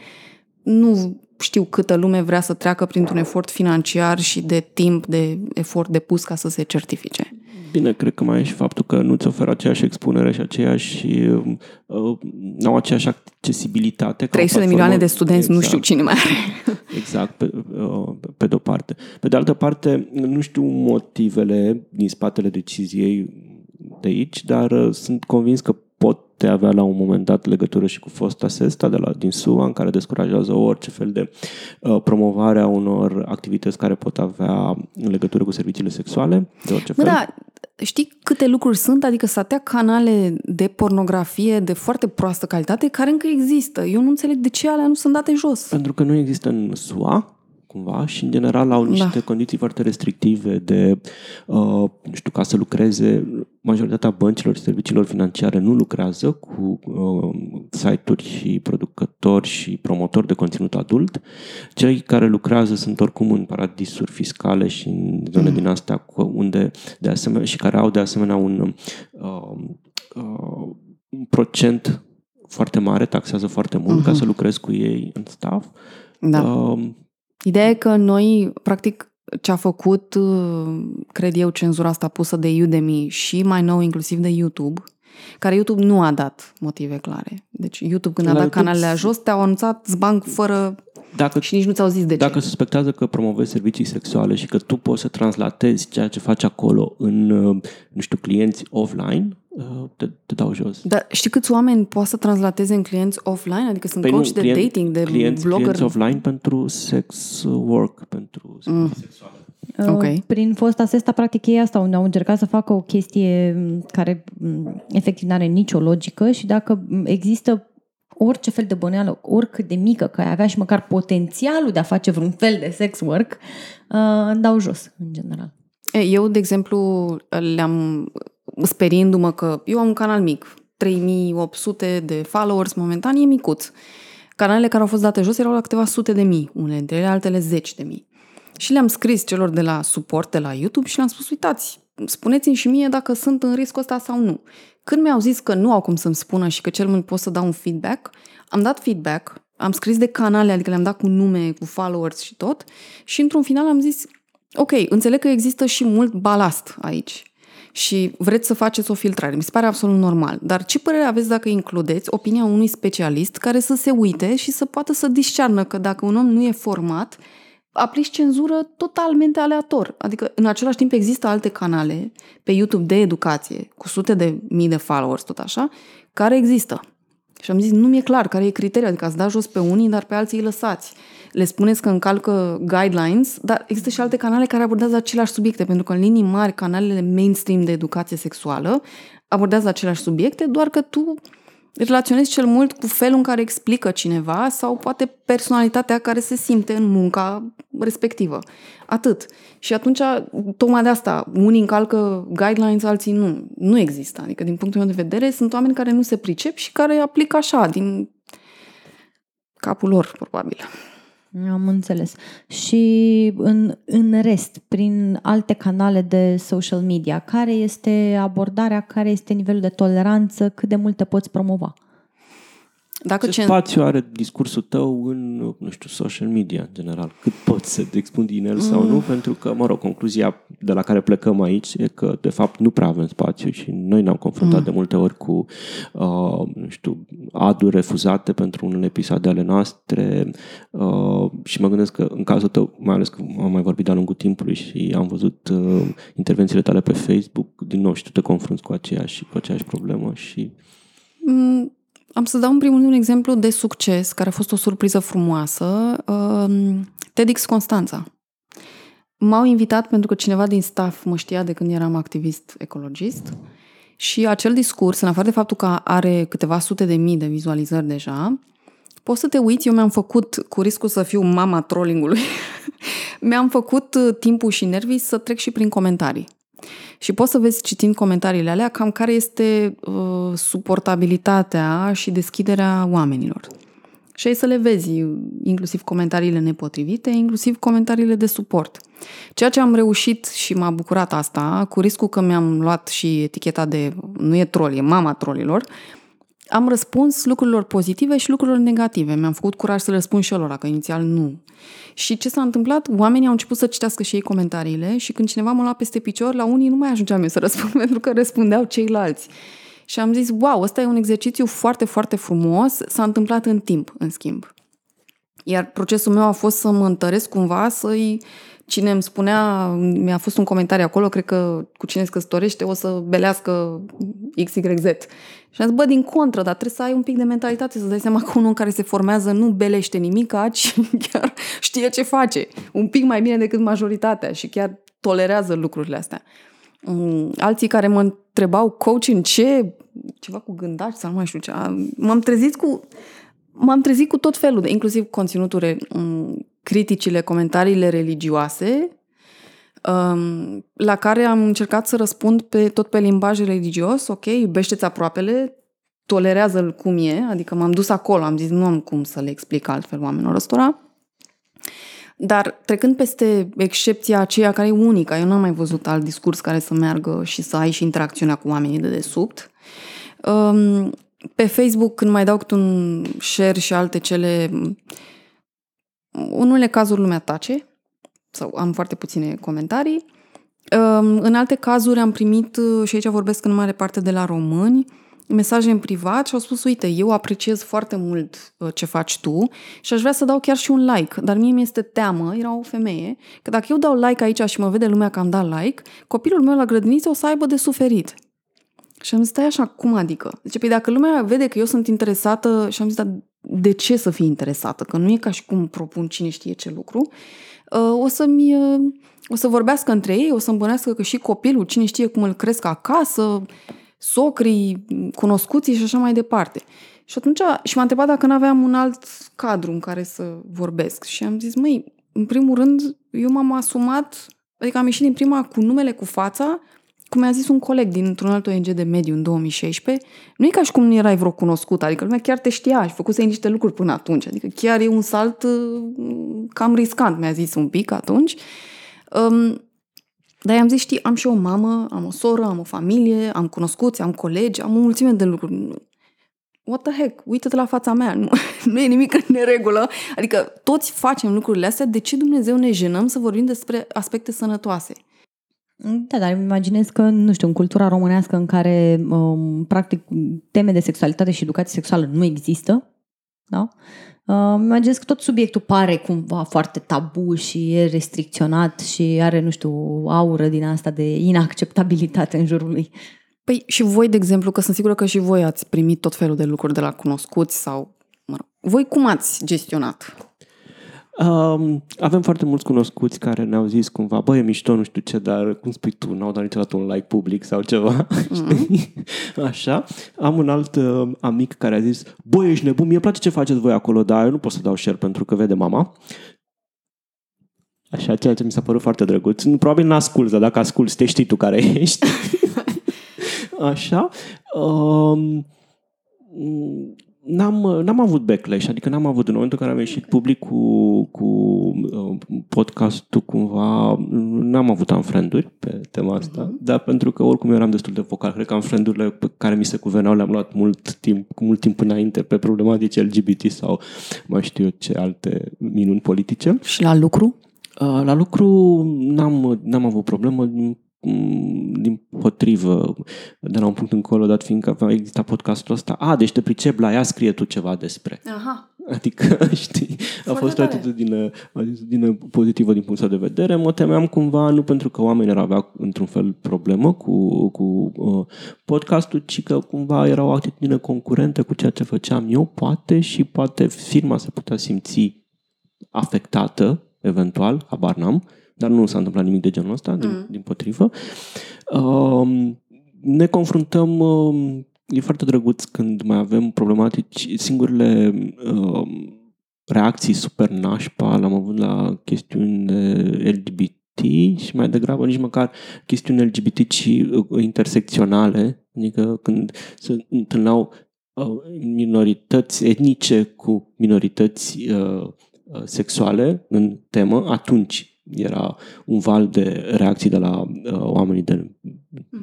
Speaker 3: Nu știu câtă lume vrea să treacă printr-un efort financiar și de timp, de efort depus ca să se certifice.
Speaker 2: Bine, cred că mai e și faptul că nu-ți oferă aceeași expunere și aceeași, uh, n-au aceeași accesibilitate. ca o
Speaker 3: 300 de
Speaker 2: platformă.
Speaker 3: milioane de studenți, nu
Speaker 2: Exact.
Speaker 3: știu cine mai are.
Speaker 2: Exact, pe, uh, pe de-o parte. Pe de altă parte, nu știu motivele din spatele deciziei de aici, dar uh, sunt convins că pot avea la un moment dat legătură și cu fosta SESTA de la, din SUA, în care descurajează orice fel de uh, promovare a unor activități care pot avea legătură cu serviciile sexuale, de orice
Speaker 3: Bă,
Speaker 2: fel.
Speaker 3: da, știi câte lucruri sunt? Adică să atea canale de pornografie de foarte proastă calitate care încă există. Eu nu înțeleg de ce alea nu sunt date jos.
Speaker 2: Pentru că nu există în SUA, cumva și în general au niște da. condiții foarte restrictive de, uh, nu știu, ca să lucreze. Majoritatea băncilor și serviciilor financiare nu lucrează cu uh, site-uri și producători și promotori de conținut adult. Cei care lucrează sunt oricum în paradisuri fiscale și în zone mm. din astea unde de asemenea și care au de asemenea un, uh, uh, un procent foarte mare, taxează foarte mult uh-huh. ca mhm. să lucrezi cu ei în staff.
Speaker 3: Da. Uh, Ideea e că noi, practic, ce a făcut, uh, cred eu, cenzura asta pusă de Udemy și mai nou inclusiv de YouTube, care YouTube nu a dat motive clare. Deci YouTube când La a dat YouTube... canalele jos, te-au anunțat zbanc fără dacă, și nici nu ți-au zis de
Speaker 2: ce. Dacă suspectează că promovezi servicii sexuale și că tu poți să translatezi ceea ce faci acolo în, uh, nu știu, clienți offline, uh, te, te dau jos.
Speaker 3: Dar știi câți oameni poate să translateze în clienți offline? Adică sunt păi coach nu, de client, dating, de
Speaker 2: clienți,
Speaker 3: blogger?
Speaker 2: Clienți offline pentru sex work, pentru mm. sexuale.
Speaker 1: Uh, okay. Prin fosta sesta, practic, ei asta unde au încercat să facă o chestie care efectiv nu are nicio logică și dacă există orice fel de băneală, oricât de mică, că ai avea și măcar potențialul de a face vreun fel de sex work, uh, dau jos, în general.
Speaker 3: Eu, de exemplu, le-am sperindu-mă că eu am un canal mic, 3800 de followers momentan, e micuț. Canalele care au fost date jos erau la câteva sute de mii, unele dintre ele, altele zeci de mii. Și le-am scris celor de la suport, de la YouTube și le-am spus, uitați, spuneți-mi și mie dacă sunt în riscul ăsta sau nu. Când mi-au zis că nu au cum să-mi spună și că cel mult pot să dau un feedback, am dat feedback, am scris de canale, adică le-am dat cu nume, cu followers și tot și într-un final am zis, ok, înțeleg că există și mult balast aici și vreți să faceți o filtrare. Mi se pare absolut normal. Dar ce părere aveți dacă includeți opinia unui specialist care să se uite și să poată să discearnă că dacă un om nu e format, aplici cenzură totalmente aleator. Adică, în același timp, există alte canale pe YouTube de educație, cu sute de mii de followers, tot așa, care există. Și am zis, nu mi-e clar care e criteriul, adică ați dat jos pe unii, dar pe alții îi lăsați. Le spuneți că încalcă guidelines, dar există și alte canale care abordează aceleași subiecte, pentru că în linii mari, canalele mainstream de educație sexuală abordează aceleași subiecte, doar că tu relaționezi cel mult cu felul în care explică cineva sau poate personalitatea care se simte în munca respectivă. Atât. Și atunci, tocmai de asta, unii încalcă guidelines, alții nu. Nu există. Adică, din punctul meu de vedere, sunt oameni care nu se pricep și care aplică așa, din capul lor, probabil.
Speaker 1: Am înțeles. Și în, în rest, prin alte canale de social media, care este abordarea, care este nivelul de toleranță, cât de mult te poți promova?
Speaker 2: Dacă ce, ce spațiu are discursul tău în, nu știu, social media, în general? Cât poți să te expun din el mm. sau nu? Pentru că, mă rog, concluzia de la care plecăm aici e că, de fapt, nu prea avem spațiu și noi ne-am confruntat mm. de multe ori cu, uh, nu știu, aduri refuzate pentru unele episoade ale noastre uh, și mă gândesc că, în cazul tău, mai ales că am mai vorbit de-a lungul timpului și am văzut uh, intervențiile tale pe Facebook, din nou, și tu te confrunți cu aceeași, cu aceeași problemă și...
Speaker 3: Mm am să dau în primul rând un exemplu de succes, care a fost o surpriză frumoasă. Um, TEDx Constanța. M-au invitat pentru că cineva din staff mă știa de când eram activist ecologist și acel discurs, în afară de faptul că are câteva sute de mii de vizualizări deja, poți să te uiți, eu mi-am făcut, cu riscul să fiu mama trollingului, mi-am făcut uh, timpul și nervii să trec și prin comentarii. Și poți să vezi citind comentariile alea cam care este uh, suportabilitatea și deschiderea oamenilor. Și ai să le vezi, inclusiv comentariile nepotrivite, inclusiv comentariile de suport. Ceea ce am reușit și m-a bucurat asta, cu riscul că mi-am luat și eticheta de nu e troll, e mama trollilor, am răspuns lucrurilor pozitive și lucrurilor negative. Mi-am făcut curaj să le răspund și lor, că inițial nu. Și ce s-a întâmplat? Oamenii au început să citească și ei comentariile și când cineva mă lua peste picior, la unii nu mai ajungeam eu să răspund pentru că răspundeau ceilalți. Și am zis, wow, ăsta e un exercițiu foarte, foarte frumos, s-a întâmplat în timp, în schimb. Iar procesul meu a fost să mă întăresc cumva, să-i cine îmi spunea, mi-a fost un comentariu acolo, cred că cu cine se căsătorește o să belească XYZ. Și am zis, bă, din contră, dar trebuie să ai un pic de mentalitate, să dai seama că un om care se formează nu belește nimic, ci chiar știe ce face. Un pic mai bine decât majoritatea și chiar tolerează lucrurile astea. Mm, Alții care mă întrebau coach în ce, ceva cu gândaci sau nu mai știu ce. Am- M-am trezit cu m-am trezit cu tot felul, de, inclusiv conținuturile, mm, criticile, comentariile religioase, um, la care am încercat să răspund pe tot pe limbaj religios, ok, iubește-ți aproapele, tolerează-l cum e, adică m-am dus acolo, am zis nu am cum să le explic altfel oamenilor ăstora. Dar trecând peste excepția aceea care e unică, eu n-am mai văzut alt discurs care să meargă și să ai și interacțiunea cu oamenii de desubt. Um, pe Facebook, când mai dau câte un share și alte cele, în unele cazuri lumea tace sau am foarte puține comentarii. Um, În alte cazuri am primit, uh, și aici vorbesc în mare parte de la români, mesaje în privat și au spus, uite, eu apreciez foarte mult uh, ce faci tu și aș vrea să dau chiar și un like, dar mie mi-este teamă, era o femeie, că dacă eu dau like aici și mă vede lumea că am dat like, copilul meu la grădiniță o să aibă de suferit. Și am zis, stai așa, cum adică? Zice, păi dacă lumea vede că eu sunt interesată și am zis, dar de ce să fii interesată? Că nu e ca și cum propun cine știe ce lucru. Uh, O să-mi, uh, o să vorbească între ei, o să îmbănească că și copilul, cine știe cum îl cresc acasă, socrii, cunoscuții și așa mai departe. Și atunci, și m-a întrebat dacă nu aveam un alt cadru în care să vorbesc. Și am zis, măi, în primul rând, eu m-am asumat, adică am ieșit din prima cu numele, cu fața, cum mi-a zis un coleg dintr-un alt ONG de mediu în 2016, nu e ca și cum nu erai vreo cunoscută, adică lumea chiar te știa și făcuse niște lucruri până atunci, adică chiar e un salt uh, cam riscant, mi-a zis un pic atunci. Um, dar i-am zis, știi, am și o mamă, am o soră, am o familie, am cunoscuți, am colegi, am o mulțime de lucruri. What the heck? Uită-te la fața mea, nu, nu e nimic în neregulă. Adică toți facem lucrurile astea, de ce Dumnezeu ne jenăm să vorbim despre aspecte sănătoase?
Speaker 1: Da, dar îmi imaginez că, nu știu, în cultura românească în care, um, practic, teme de sexualitate și educație sexuală nu există, da? Uh, îmi imaginez că tot subiectul pare cumva foarte tabu și e restricționat și are, nu știu, o aură din asta de inacceptabilitate în jurul lui.
Speaker 3: Păi și voi, de exemplu, că sunt sigură că și voi ați primit tot felul de lucruri de la cunoscuți sau... Mă rog, voi cum ați gestionat?
Speaker 2: Um, avem foarte mulți cunoscuți care ne-au zis cumva, băi, e mișto, nu știu ce, dar cum spui tu, n-au dat niciodată un like public sau ceva, știi? Așa. Am un alt uh, amic care a zis, băi, ești nebun, mie îmi place ce faceți voi acolo, dar eu nu pot să dau share pentru că vede mama. Așa, ceea ce mi s-a părut foarte drăguț. Probabil n-asculți, dar dacă asculți, te știi tu care ești. Așa. Um, n-am, n-am avut backlash, adică n-am avut în momentul în care am ieșit public cu, cu uh, podcastul cumva, n-am avut unfriend-uri pe tema asta, uh-huh. dar pentru că oricum eu eram destul de vocal, cred că unfriend-urile pe care mi se cuveneau le-am luat mult timp, cu mult timp înainte pe problematici LGBT sau mai știu eu ce alte minuni politice.
Speaker 3: Și la lucru?
Speaker 2: Uh, La lucru n-am, n-am avut problemă din, din potrivă, de la un punct încolo, dat fiindcă avea existat podcastul ăsta. A, deci te pricep la ea, scrie tu ceva despre.
Speaker 3: Aha.
Speaker 2: Adică, știi, a fost o
Speaker 3: tare.
Speaker 2: atitudine, o atitudine pozitivă din punctul de vedere. Mă temeam cumva, nu pentru că oamenii ar avea într-un fel problemă cu, cu uh, podcastul, ci că cumva era o atitudine concurentă cu ceea ce făceam eu, poate, și poate firma se putea simți afectată, eventual, habar n-am, dar nu s-a întâmplat nimic de genul ăsta, din, din potrivă. Um, ne confruntăm, um, e foarte drăguț când mai avem problematici, singurele um, reacții super nașpa le-am avut la chestiuni de LGBT și mai degrabă nici măcar chestiuni LGBT ci uh, intersecționale, adică când se întâlneau uh, minorități etnice cu minorități uh, uh, sexuale în temă, atunci era un val de reacții de la uh, oamenii de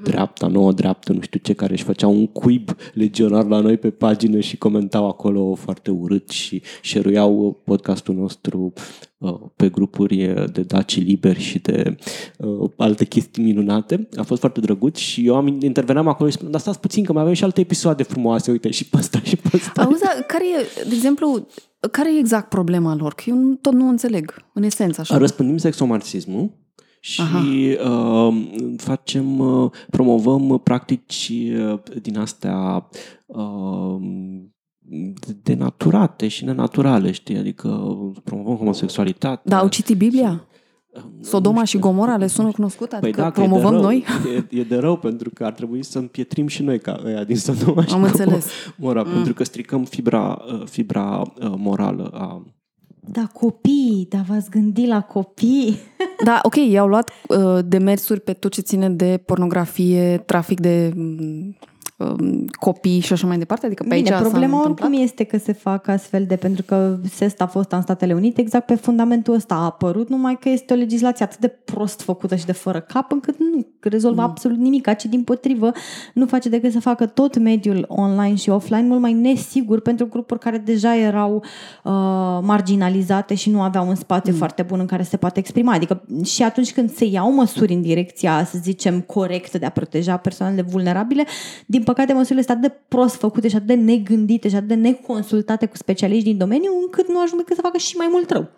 Speaker 2: dreapta, nouă dreaptă, nu știu ce, care își făceau un cuib legionar la noi pe pagină și comentau acolo foarte urât și șeruiau podcastul nostru uh, pe grupuri de daci liberi și de uh, alte chestii minunate. A fost foarte drăguț și eu am interveneam acolo și spuneam, dar stați puțin că mai avem și alte episoade frumoase, uite, și pe asta și pe asta.
Speaker 3: Auzi, dar care e, de exemplu, care e exact problema lor? Că eu nu- tot nu înțeleg, în esență, așa.
Speaker 2: Răspândim sexomarxismul și uh, facem, uh, promovăm practici uh, din astea uh, denaturate și nenaturale, știi? Adică promovăm homosexualitatea.
Speaker 3: Dar au citit Biblia? Sodoma și Gomora le sună cunoscut? Adică păi da, promovăm
Speaker 2: e
Speaker 3: de rău, noi?
Speaker 2: E, e de rău pentru că ar trebui să împietrim și noi ca ăia din Sodoma și
Speaker 3: Am înțeles.
Speaker 2: Gomora, mm. pentru că stricăm fibra, uh, fibra uh, morală a
Speaker 1: da, copii, dar v-ați gândit la copii?
Speaker 3: Da, ok, i-au luat uh, demersuri pe tot ce ține de pornografie, trafic de Um, copii și așa mai departe? Adică pe
Speaker 1: Bine,
Speaker 3: aici
Speaker 1: problema oricum este că se fac astfel de, pentru că SEST a fost în Statele Unite, exact pe fundamentul ăsta a apărut, numai că este o legislație atât de prost făcută și de fără cap, încât nu rezolvă mm. absolut nimic, ci din potrivă nu face decât să facă tot mediul online și offline mult mai nesigur pentru grupuri care deja erau uh, marginalizate și nu aveau un spațiu mm. foarte bun în care se poate exprima. Adică și atunci când se iau măsuri în direcția, să zicem, corectă de a proteja persoanele vulnerabile, din păcate, măsurile sunt atât de prost făcute și atât de negândite și atât de neconsultate cu specialiști din domeniu, încât nu ajung decât să facă și mai mult rău.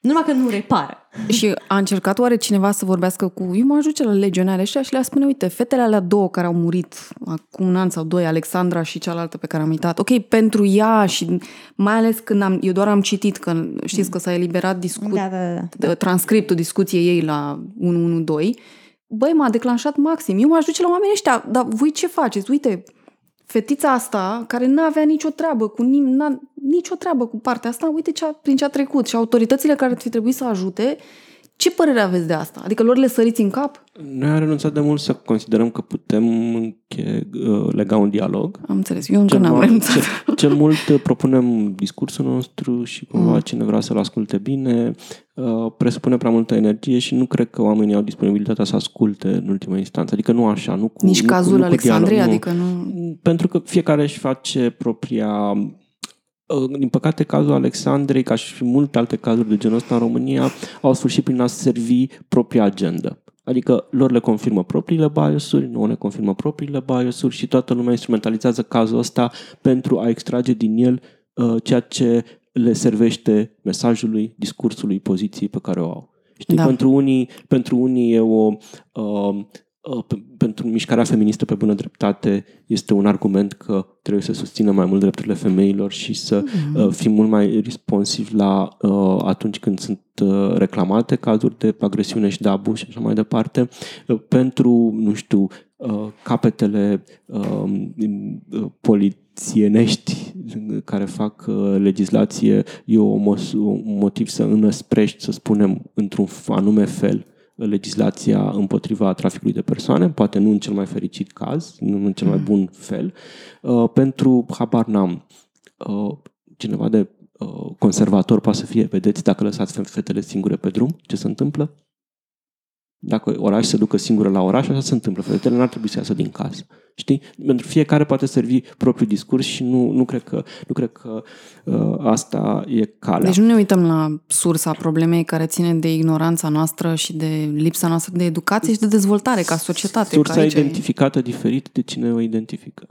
Speaker 1: Nu numai că nu repară.
Speaker 3: Și a încercat oare cineva să vorbească cu... Eu mă ajut la legionare și și le-a spune, uite, fetele alea două care au murit acum un an sau doi, Alexandra și cealaltă pe care am uitat, ok, pentru ea și mai ales când am, eu doar am citit că știți că s-a eliberat discu- da, da, da. transcriptul discuției ei la 112 băi, m-a declanșat maxim. Eu mă ajut la oamenii ăștia, dar voi ce faceți? Uite, fetița asta, care nu avea nicio treabă cu nim, n-a, nicio treabă cu partea asta, uite ce a, prin ce a trecut. Și autoritățile care ar fi trebuit să ajute, ce părere aveți de asta? Adică lor le săriți în cap?
Speaker 2: Noi am renunțat de mult să considerăm că putem înche, uh, lega un dialog.
Speaker 3: Am înțeles. Eu încă n-am renunțat.
Speaker 2: Cel, cel mult uh, propunem discursul nostru și cumva mm. cine vrea să-l asculte bine uh, presupune prea multă energie și nu cred că oamenii au disponibilitatea să asculte în ultima instanță. Adică nu așa. Nu cu,
Speaker 3: Nici
Speaker 2: nu,
Speaker 3: cazul
Speaker 2: nu
Speaker 3: Alexandrei,
Speaker 2: dialog,
Speaker 3: adică nu...
Speaker 2: Pentru că fiecare își face propria Uh, din păcate, cazul Alexandrei, ca și multe alte cazuri de genul ăsta în România, au sfârșit prin a servi propria agenda. Adică lor le confirmă propriile biasuri, nu le confirmă propriile biasuri și toată lumea instrumentalizează cazul ăsta pentru a extrage din el uh, ceea ce le servește mesajului, discursului, poziției pe care o au. Știi, da. pentru, unii, pentru unii e o uh, Uh, pentru mișcarea feministă pe bună dreptate este un argument că trebuie să susțină mai mult drepturile femeilor și să mm-hmm. fim mult mai responsivi la uh, atunci când sunt reclamate cazuri de agresiune și de abuz și așa mai departe. Pentru, nu știu, capetele polițienești care fac legislație e un motiv să înăsprești, să spunem, într-un anume fel legislația împotriva traficului de persoane, poate nu în cel mai fericit caz, nu în cel mai mm. bun fel, uh, pentru, habar n-am, uh, cineva de uh, conservator poate să fie, vedeți, dacă lăsați fetele singure pe drum, ce se întâmplă? Dacă oraș se ducă singură la oraș, așa se întâmplă. Fetele n-ar trebui să iasă din casă. Știi? Pentru fiecare poate servi propriul discurs și nu, nu cred că, nu cred că uh, asta e calea.
Speaker 3: Deci nu ne uităm la sursa problemei care ține de ignoranța noastră și de lipsa noastră de educație și de dezvoltare ca societate.
Speaker 2: Sursa identificată e... diferit de cine o identifică.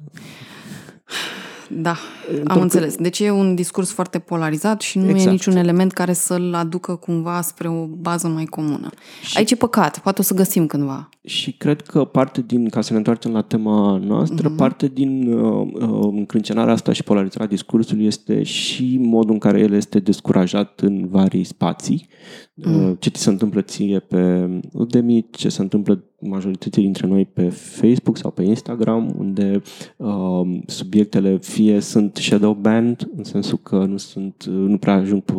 Speaker 3: Da, Întorc... am înțeles. Deci e un discurs foarte polarizat și nu exact. e niciun element care să-l aducă cumva spre o bază mai comună. Și... Aici e păcat, poate o să găsim cândva.
Speaker 2: Și cred că parte din, ca să ne întoarcem la tema noastră, mm-hmm. parte din uh, uh, încrâncenarea asta și polarizarea discursului este și modul în care el este descurajat în vari spații. Mm. Ce ți se întâmplă ție pe Udemy, ce se întâmplă majoritatea dintre noi pe Facebook sau pe Instagram, unde uh, subiectele fie sunt shadow banned, în sensul că nu sunt nu prea ajung pe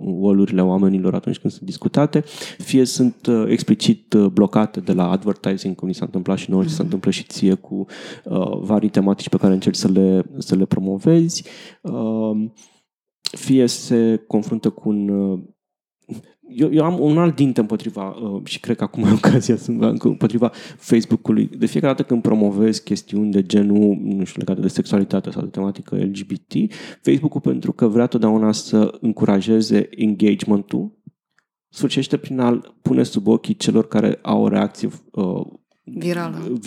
Speaker 2: wall oamenilor atunci când sunt discutate, fie sunt uh, explicit uh, blocate de la advertising, cum ni s-a întâmplat și nouă, mm. și se întâmplă și ție cu uh, varii tematici pe care încerci să le, să le promovezi, uh, fie se confruntă cu un uh, eu, eu am un alt dinte împotriva, uh, și cred că acum e ocazia să împotriva Facebook-ului. De fiecare dată când promovez chestiuni de genul, nu știu, legate de sexualitate sau de tematică LGBT, Facebook-ul, pentru că vrea totdeauna să încurajeze engagement-ul, sfârșește prin a pune sub ochii celor care au o reacție uh,
Speaker 3: virală,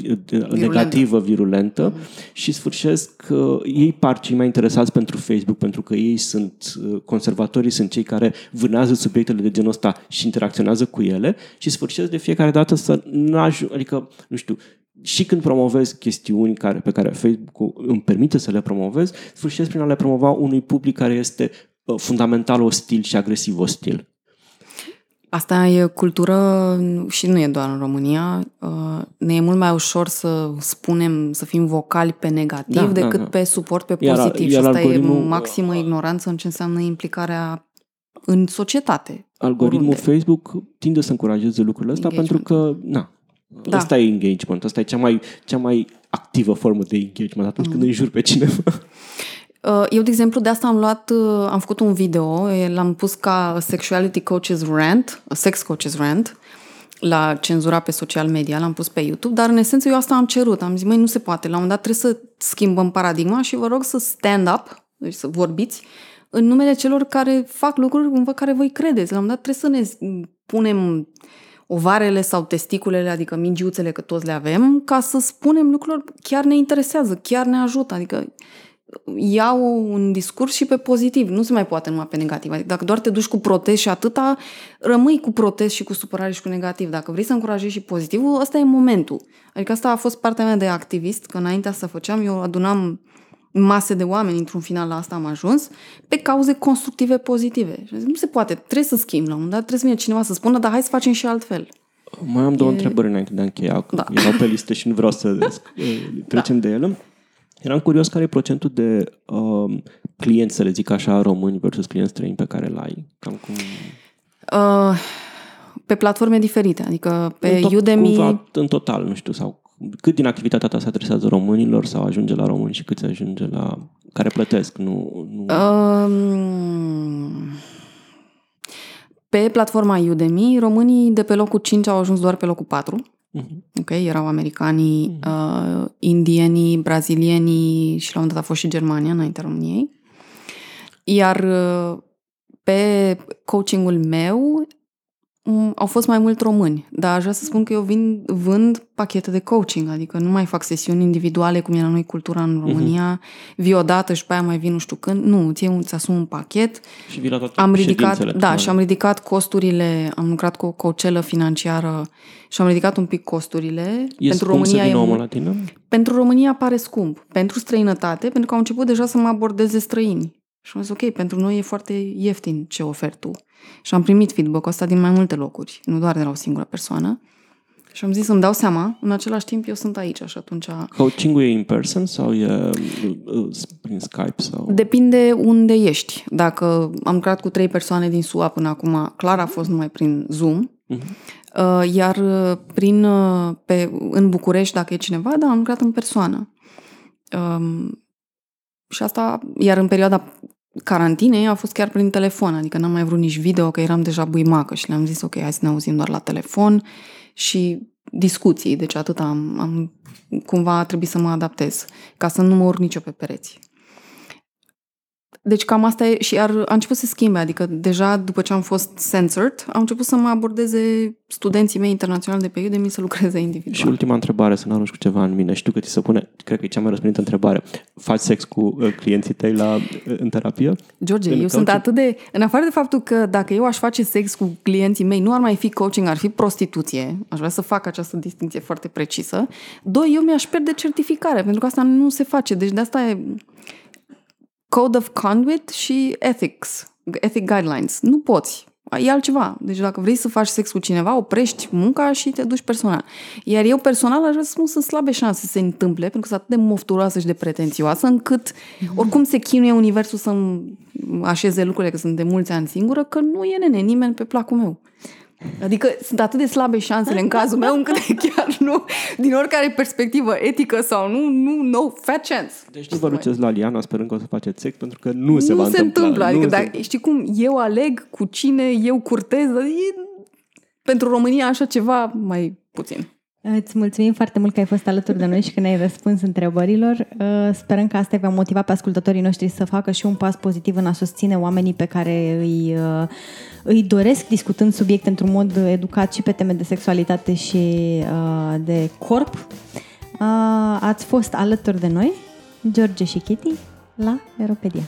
Speaker 2: negativă, virulentă mm. și sfârșesc că ei par cei mai interesați pentru Facebook pentru că ei sunt uh, conservatorii, sunt cei care vânează subiectele de genul ăsta și interacționează cu ele și sfârșesc de fiecare dată să nu ajung, adică, nu știu, și când promovez chestiuni care, pe care Facebook îmi permite să le promovez, sfârșesc prin a le promova unui public care este uh, fundamental ostil și agresiv ostil.
Speaker 3: Asta e cultură și nu e doar în România. Uh, ne e mult mai ușor să spunem, să fim vocali pe negativ
Speaker 2: Da, da,
Speaker 3: decât
Speaker 2: da.
Speaker 3: pe suport pe
Speaker 2: Iar-
Speaker 3: pozitiv.
Speaker 2: iar
Speaker 3: și asta e
Speaker 2: algoritmul-
Speaker 3: maximă ignoranță în ce înseamnă implicarea în societate.
Speaker 2: Algoritmul
Speaker 3: Oriunde.
Speaker 2: Facebook tinde să încurajeze lucrurile astea pentru
Speaker 3: Engagement.
Speaker 2: că, na,
Speaker 3: Da.
Speaker 2: asta e engagement, asta e cea mai, cea mai activă formă de engagement atunci
Speaker 3: Mm.
Speaker 2: când înjuri pe cineva.
Speaker 3: Uh, Eu, de exemplu, de asta am luat, uh, am făcut un video, e, l-am pus ca Sexuality Coaches Rant, Sex Coaches Rant, la cenzura pe social media, l-am pus pe YouTube, dar în esență eu asta am cerut. Am zis, măi, nu se poate, la un moment dat trebuie să schimbăm paradigma și vă rog să stand up, deci să vorbiți, în numele celor care fac lucruri în care voi credeți. La un moment dat trebuie să ne punem ovarele sau testiculele, adică mingiuțele, că toți le avem, ca să spunem lucrurilor chiar ne interesează, chiar ne ajută. Adică iau un discurs și pe pozitiv. Nu se mai poate numai pe negativ. Adică dacă doar te duci cu protest și atâta, rămâi cu protest și cu supărare și cu negativ. Dacă vrei să încurajezi și pozitivul, ăsta e momentul. Adică asta a fost partea mea de activist, că înainte să făceam, eu adunam mase de oameni, într-un final la asta am ajuns, pe cauze constructive pozitive. Și am zis, nu se poate, trebuie să schimb la un moment dat, trebuie să vină cineva să spună, dar hai să facem și altfel.
Speaker 2: Mai am două întrebări înainte de a încheia, că
Speaker 3: Da.
Speaker 2: erau pe listă și nu vreau să eh, trecem de ele. Eram curios care e procentul de um, clienți, să le zic așa, români versus clienți străini pe care l-ai. Cam cum...
Speaker 3: Uh, pe platforme diferite, adică pe
Speaker 2: în tot-
Speaker 3: Udemy...
Speaker 2: Cumva, în total, nu știu, sau cât din activitatea ta se adresează românilor sau ajunge la români și cât se ajunge la care plătesc, nu... nu...
Speaker 3: Um, pe platforma Udemy, românii de pe locul 5 au ajuns doar pe locul 4.
Speaker 2: Mhm.
Speaker 3: Ok, erau americanii, uh, indienii, brazilienii și la un moment dat a fost și Germania înaintea României. Iar uh, pe coachingul meu m, au fost mai mult români, dar aș vrea să spun că eu vin, vând pachete de coaching, adică nu mai fac sesiuni individuale cum e la noi cultura în România, vii odată și pe aia mai vin nu știu când. Nu, ți îți asumi un pachet,
Speaker 2: și vii la toate
Speaker 3: am ridicat,
Speaker 2: ședințele
Speaker 3: da,
Speaker 2: tale.
Speaker 3: și am ridicat costurile, am lucrat cu o cocelă financiară și am ridicat un pic costurile.
Speaker 2: E
Speaker 3: pentru
Speaker 2: scump
Speaker 3: România
Speaker 2: să vină
Speaker 3: e
Speaker 2: omul
Speaker 3: mult.
Speaker 2: la tine?
Speaker 3: Pentru România pare scump. Pentru străinătate, pentru că au început deja să mă abordeze străini. Și am zis, ok, pentru noi e foarte ieftin ce oferi tu. Și am primit feedback-ul ăsta din mai multe locuri, nu doar de la o singură persoană. Și am zis să-mi dau seama, în același timp eu sunt aici și atunci...
Speaker 2: Coaching-ul e in person sau e uh, prin Skype? Sau...
Speaker 3: Depinde unde ești. Dacă am lucrat cu trei persoane din SUA până acum, clar a fost numai prin Zoom. Uh, Iar uh, prin, uh, pe, în București, dacă e cineva, da, am lucrat în persoană. Um, și asta, iar în perioada carantinei a fost chiar prin telefon, adică n-am mai vrut nici video, că eram deja buimacă și le-am zis, ok, hai să ne auzim doar la telefon și discuții, deci atât am, am cumva a trebuit să mă adaptez, ca să nu mă urc nicio pe pereți. Deci cam asta e, și iar a început să se schimbe, adică deja după ce am fost censored, au început să mă abordeze studenții mei internaționali de pe Udemy să lucreze
Speaker 2: Și
Speaker 3: individual.
Speaker 2: ultima întrebare, să nu arunci cu ceva în mine. Știu că ți se pune, cred că e cea mai răspândită întrebare. Faci sex cu uh, clienții tăi la, uh, în terapie?
Speaker 3: George,
Speaker 2: În
Speaker 3: eu sunt
Speaker 2: coaching?
Speaker 3: atât de... În afară de faptul că dacă eu aș face sex cu clienții mei, nu ar mai fi coaching, ar fi prostituție. Aș vrea să fac această distinție foarte precisă. Doi, eu mi-aș pierde certificare, pentru că asta nu se face. Deci de asta e code of conduct și ethics, ethic guidelines. Nu poți. E altceva. Deci dacă vrei să faci sex cu cineva, oprești munca și te duci personal. Iar eu personal aș vrea să spun sunt slabe șanse să se întâmple, pentru că sunt atât de mofturoasă și de pretențioasă, încât oricum se chinuie universul să-mi așeze lucrurile, că sunt de mulți ani singură, că nu e nene nimeni pe placul meu. Adică sunt atât de slabe șansele în cazul meu, încât chiar nu, din oricare perspectivă etică sau nu, nu, no, fat chance.
Speaker 2: Deci nu vă duceți la Liana sperând că o să faceți sex pentru că nu, se va
Speaker 3: nu se
Speaker 2: întâmpla.
Speaker 3: întâmplă. Adică,
Speaker 2: Nu se
Speaker 3: dacă, știi cum, eu aleg cu cine eu curtez, e, pentru România așa ceva mai puțin.
Speaker 1: Îți mulțumim foarte mult că ai fost alături de noi și că ne-ai răspuns întrebărilor. Uh, Sperăm că asta va motiva pe ascultătorii noștri să facă și un pas pozitiv în a susține oamenii pe care îi, uh, îi doresc discutând subiecte într-un mod educat și pe teme de sexualitate și uh, de corp. Uh, Ați fost alături de noi, George și Kitty, la Aeropedia.